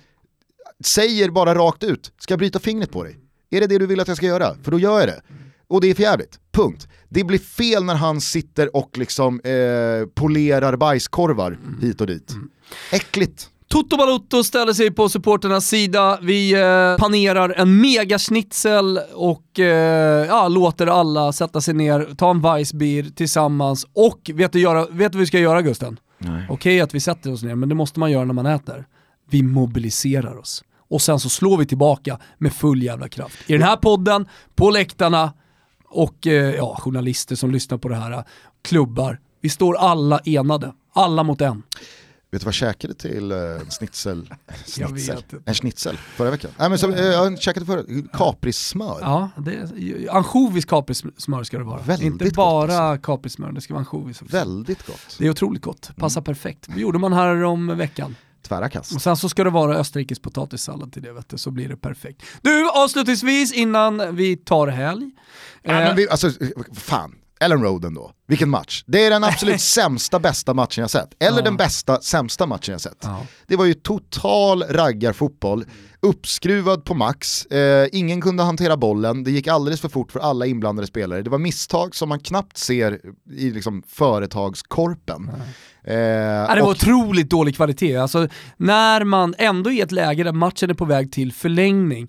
Speaker 1: säger bara rakt ut, ska jag bryta fingret på dig? Är det det du vill att jag ska göra? För då gör jag det. Och det är för jävligt. punkt. Det blir fel när han sitter och liksom eh, polerar bajskorvar hit och dit. Äckligt.
Speaker 2: Toto Balotto ställer sig på supporternas sida. Vi eh, panerar en megaschnitzel och eh, ja, låter alla sätta sig ner, ta en Weissbier tillsammans och vet du, göra, vet du vad vi ska göra Gusten? Okej att vi sätter oss ner, men det måste man göra när man äter. Vi mobiliserar oss. Och sen så slår vi tillbaka med full jävla kraft. I den här podden, på läktarna och eh, ja, journalister som lyssnar på det här, klubbar. Vi står alla enade. Alla mot en.
Speaker 1: Vet du vad jag käkade till eh, schnitzel? <laughs> Schnitzel. En schnitzel förra veckan. Nej men så, eh, jag käkade förra, kaprissmör.
Speaker 2: Ja, det ansjovis kaprismör ska det vara.
Speaker 1: Väldigt
Speaker 2: Inte bara
Speaker 1: alltså.
Speaker 2: kaprismör, det ska vara ansjovis också.
Speaker 1: Väldigt gott.
Speaker 2: Det är otroligt gott, passar perfekt. Det gjorde man här om veckan.
Speaker 1: Tvära kast.
Speaker 2: Och sen så ska det vara Österrikes potatissallad till det vet du, så blir det perfekt. Du, avslutningsvis innan vi tar helg.
Speaker 1: Nej,
Speaker 2: eh,
Speaker 1: men vi, alltså, fan. Ellen Roden då, vilken match. Det är den absolut <laughs> sämsta bästa matchen jag sett. Eller
Speaker 2: Ja.
Speaker 1: den bästa sämsta matchen jag sett.
Speaker 2: Ja.
Speaker 1: Det var ju total raggarfotboll, uppskruvad på max, eh, ingen kunde hantera bollen, det gick alldeles för fort för alla inblandade spelare. Det var misstag som man knappt ser i liksom, företagskorpen. Eh,
Speaker 2: Ja, det var
Speaker 1: och-
Speaker 2: otroligt dålig kvalitet. Alltså, när man ändå är i ett läge där matchen är på väg till förlängning,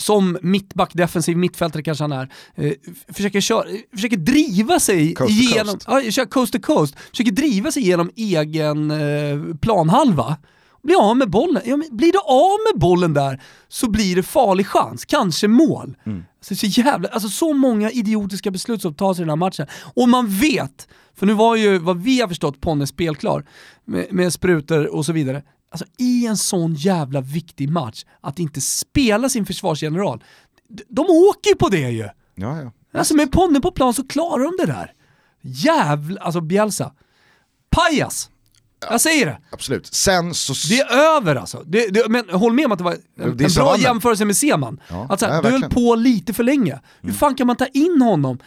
Speaker 2: som mittback, defensiv mittfältare kanske han är, eh, försöker, köra, försöker driva sig
Speaker 1: Coast
Speaker 2: igenom,
Speaker 1: coast.
Speaker 2: Ja, coast to coast, försöker driva sig igenom egen eh, planhalva. Blir av med bollen. Ja, blir du av med bollen där så blir det farlig chans, kanske mål.
Speaker 1: Mm.
Speaker 2: Alltså, så, jävla, alltså så många idiotiska beslut som tas i den här matchen. Och man vet, för nu var ju vad vi har förstått Ponne spelklar med, med sprutor och så vidare. Alltså i en sån jävla viktig match, att inte spela sin försvarsgeneral. De, åker ju på det ju!
Speaker 1: Ja, ja.
Speaker 2: Alltså med Ponne på plan så klarar de det där. Jävla, alltså Bielsa. Pajas! Jag säger det.
Speaker 1: Absolut. Sen så...
Speaker 2: Det är över alltså. Det, det, men håll med om att det var en,
Speaker 1: Det
Speaker 2: en bra jämförelse med Seman.
Speaker 1: Ja,
Speaker 2: att så här, du höll.
Speaker 1: Mm.
Speaker 2: på lite för länge. Hur fan kan man ta in honom?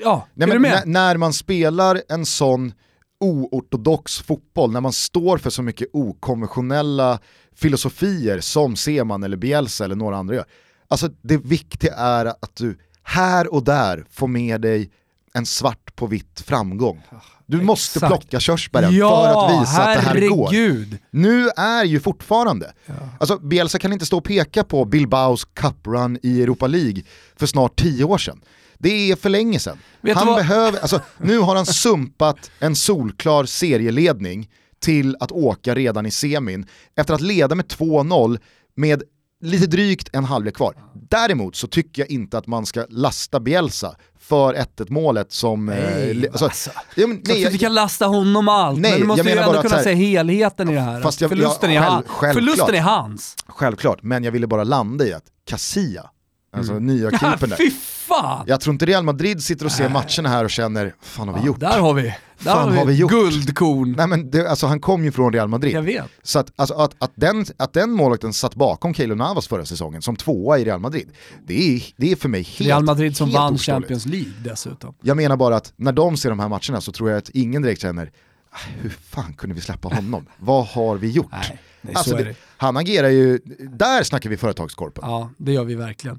Speaker 2: Ja,
Speaker 1: Nej,
Speaker 2: är
Speaker 1: men
Speaker 2: du med?
Speaker 1: när man spelar en sån oortodox fotboll, när man står för så mycket okonventionella filosofier som Seman eller Bielsa eller några andra gör. Alltså det viktiga är att du här och där får med dig en svart på vitt framgång. Du måste
Speaker 2: exakt.
Speaker 1: plocka körsbären
Speaker 2: ja,
Speaker 1: för att visa att det här går.
Speaker 2: herregud.
Speaker 1: Nu är ju fortfarande, alltså Bielsa kan inte stå och peka på Bilbaos cuprun i Europa League för snart tio år sedan. Det är för länge sedan.
Speaker 2: Vet
Speaker 1: Han behöver, alltså, nu har han sumpat en solklar serieledning till att åka redan i semin efter att leda med 2-0 med lite drygt en halvlek kvar. Däremot så tycker jag inte att man ska lasta Bielsa för 1-1 målet som... eh,
Speaker 2: Nej,
Speaker 1: le- alltså,
Speaker 2: alltså.
Speaker 1: ja, men,
Speaker 2: Nej, jag, vi
Speaker 1: jag,
Speaker 2: kan lasta honom allt,
Speaker 1: Nej,
Speaker 2: men du måste
Speaker 1: jag
Speaker 2: ju ändå kunna
Speaker 1: här-
Speaker 2: se helheten i det här.
Speaker 1: Fast jag-
Speaker 2: förlusten,
Speaker 1: ja,
Speaker 2: är han, förlusten är hans.
Speaker 1: Självklart, men jag ville bara landa i att Casilla, alltså
Speaker 2: Mm.
Speaker 1: nya <laughs> keepern där.
Speaker 2: fy fan!
Speaker 1: Jag tror inte Real Madrid sitter och ser matcherna här och känner, fan har vi gjort?
Speaker 2: Där har vi, där
Speaker 1: Fan, har vi gjort?
Speaker 2: guldkorn.
Speaker 1: Nej men det, alltså, han kom ju från Real Madrid.
Speaker 2: Jag vet.
Speaker 1: Så att, alltså, att, att, den, att den målvakten satt bakom Keylor Navas förra säsongen som tvåa i Real Madrid, det är, det är för mig helt
Speaker 2: Real Madrid som vann
Speaker 1: oförståeligt.
Speaker 2: Champions League dessutom.
Speaker 1: Jag menar bara att när de ser de här matcherna så tror jag att ingen direkt känner, "Ah, hur fan kunde vi släppa honom? Vad har vi gjort?
Speaker 2: Nej, nej
Speaker 1: Alltså, det,
Speaker 2: det.
Speaker 1: han agerar ju, där snackar vi företagskorpen.
Speaker 2: Ja, det gör vi verkligen.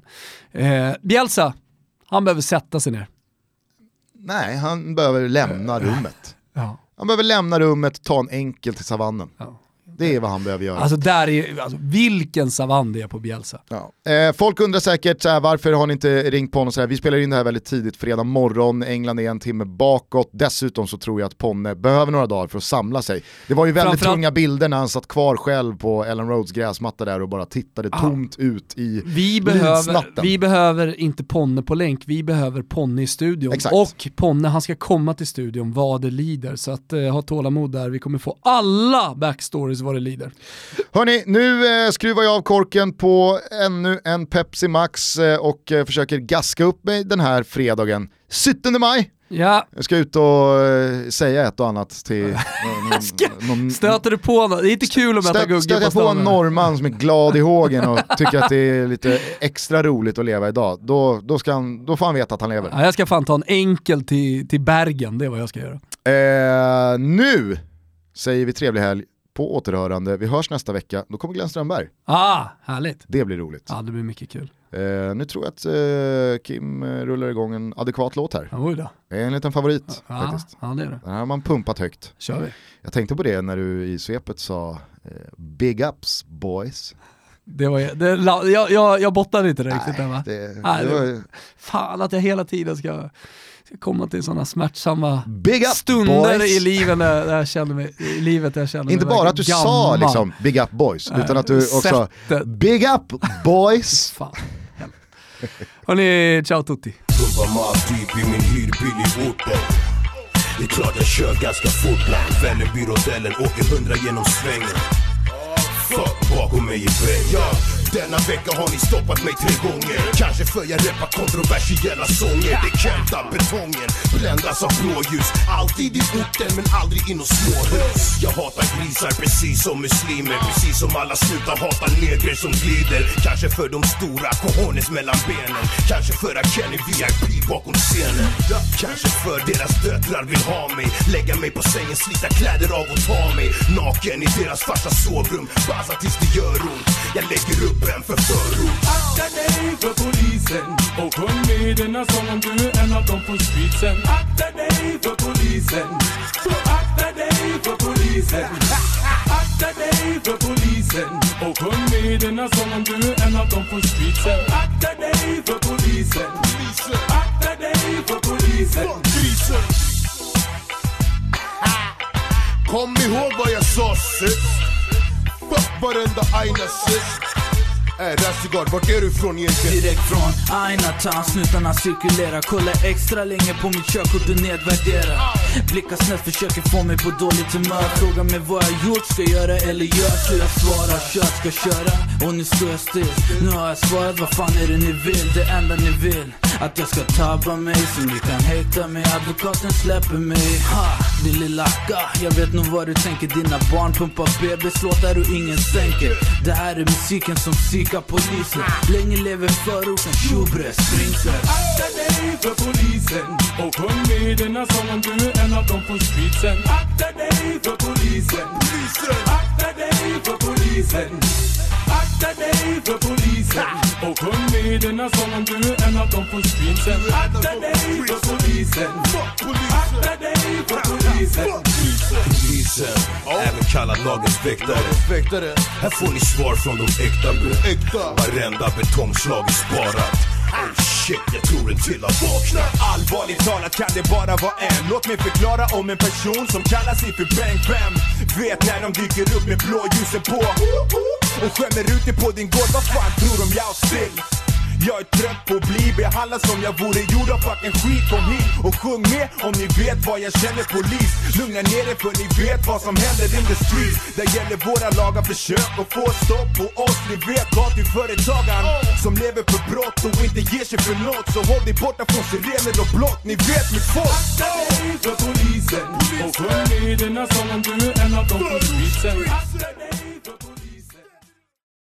Speaker 2: Eh, Bielsa, han behöver sätta sig ner.
Speaker 1: Nej, han behöver lämna rummet.
Speaker 2: Ja.
Speaker 1: Han behöver lämna rummet, ta en enkel till savannen.
Speaker 2: Ja.
Speaker 1: Det är vad han behöver göra.
Speaker 2: Alltså där är, alltså, vilken savann det är på Bielsa.
Speaker 1: Ja. Eh, folk undrar säkert så här, varför har ni inte ringt Ponne så här? Vi spelar in det här väldigt tidigt, fredag morgon, England är en timme bakåt. Dessutom så tror jag att Ponne behöver några dagar för att samla sig. Det var ju väldigt tunga bilder när han satt kvar själv på Ellen Roads gräsmatta där och bara tittade tomt ut i
Speaker 2: Vi behöver, vi behöver inte Ponne på länk, vi behöver Ponne i studion.
Speaker 1: Exakt.
Speaker 2: Och Ponne, han ska komma till studion vad det lider. Så att, eh, ha tålamod där, vi kommer få alla backstories vad det lider.
Speaker 1: Hörni, nu eh, skruvar jag av korken på ännu en Pepsi Max eh, och eh, försöker gaska upp mig den här fredagen. 17 maj,
Speaker 2: Ja,
Speaker 1: jag ska ut och eh, säga ett och annat till <laughs> någon, någon,
Speaker 2: stöter du på något? Det är inte kul att möta Gugge på
Speaker 1: jag på en
Speaker 2: stan.
Speaker 1: norrman som är glad i hågen och tycker att det är lite extra roligt att leva idag, då, då, ska han, då får han veta att han lever.
Speaker 2: Ja, jag ska fan ta en enkel till, till Bergen, det är vad jag ska göra.
Speaker 1: Eh, nu säger vi trevlig helg på återhörande. Vi hörs nästa vecka, då kommer Glenn Strömberg.
Speaker 2: Ah, härligt.
Speaker 1: Det blir roligt.
Speaker 2: Ja, det blir mycket kul.
Speaker 1: Eh, nu tror jag att eh, Kim rullar igång en adekvat låt här.
Speaker 2: Oj då.
Speaker 1: En liten favorit
Speaker 2: Ja,
Speaker 1: faktiskt.
Speaker 2: ja, det är det.
Speaker 1: Den här har man pumpat högt.
Speaker 2: kör vi.
Speaker 1: Jag tänkte på det när du i svepet sa eh, Big ups boys.
Speaker 2: Det var, det, jag, jag, jag bottnade inte riktigt där va?
Speaker 1: Det,
Speaker 2: Nej,
Speaker 1: det- var,
Speaker 2: Fan att jag hela tiden ska, ska komma till sådana smärtsamma
Speaker 1: Big up
Speaker 2: stunder
Speaker 1: boys.
Speaker 2: i livet där, jag känner mig, i livet där jag känner
Speaker 1: Inte
Speaker 2: mig
Speaker 1: bara att du
Speaker 2: verkligen
Speaker 1: sa
Speaker 2: gammal.
Speaker 1: liksom Big up boys,
Speaker 2: Nej,
Speaker 1: utan att du också
Speaker 2: sättet.
Speaker 1: Big up boys. <laughs>
Speaker 2: Fan. Hörni, ciao tutti.
Speaker 5: Orten Det är klart jag kör ganska fort bland Vällingby-rondellen, åker hundra genom svängen Fuck bakom mig i ja. Denna vecka har ni stoppat mig tre gånger. Kanske för jag rappar kontroversiella sånger. Det känta betongen bländas av blåljus. Alltid i orten men aldrig i nåt småhus. Jag hatar grisar precis som muslimer. Precis som alla snutar hatar negrer som glider. Kanske för de stora cojones mellan benen. Kanske för att Kenny VIP bakom scenen. Kanske för deras döttrar vill ha mig. Lägga mig på sängen, slita kläder av och ta mig. Naken i deras farsas sovrum Bassa tills det gör ont. Jag lägger upp en för förort
Speaker 6: Akta dig för polisen och sjung med denna sång om du är en av dem på streetsen. Akta dig för polisen. Akta dig för polisen. Akta dig för polisen och sjung med denna sång om du är en av dem på streetsen. Akta dig för polisen. Akta dig för polisen.
Speaker 5: Kom ihåg vad jag sa sist Fuck varenda aina sist Äh, Ey, Rasigard, vart är du ifrån egentligen?
Speaker 7: Direkt från ainatan, snutarna cirkulerar. Kolla extra länge på mitt körkort och nedvärderar Blickar snett, försöker få mig på dåligt humör. Frågar mig vad jag gjort, ska göra eller gör Så jag svarar, kör, ska köra. Och nu står jag still. Nu har jag svarat, vad fan är det ni vill? Det enda ni vill att jag ska tabba mig så ni kan hejta mig. Advokaten släpper mig. Ha, Din lilla akka. Jag vet nog vad du tänker. Dina barn pumpar bebislåtar och ingen sänker. Det här är musiken som psykar polisen Länge lever förorten, tjobre, springsen
Speaker 6: Akta dig för polisen. Och sjung med denna sången, du är en av dem på streetsen. Akta dig för polisen. Akta dig för polisen. Akta dig för polisen och sjung med denna sång om du är en av dem på streetsen. Akta dig för polisen. Akta dig för polisen.
Speaker 5: Polisen, även kallad lagens väktare. Här får ni svar från de äkta bror. Varenda betongslag är sparat Oh shit, jag tror en till har vaknat
Speaker 8: Allvarligt talat kan det bara vara en Låt mig förklara om en person som kallar sig för Bang Bam Vet när de dyker upp med blåljusen på Och skämmer ut dig på din gård, vad fan tror de jag still? Jag är trött på att bli behandlad som jag vore gjord av fucking skit Kom hit och sjung med om ni vet vad jag känner polis Lugna ner er för ni vet vad som händer in the streets. Där gäller våra lagar, försök att få stopp på oss. Ni vet gatuföretagaren som lever för brott och inte ger sig för något. Så håll dig borta från sirener och blått, ni vet mitt folk.
Speaker 6: Akta dig för polisen. Och sjung med denna sång om du är en av dem på streetsen.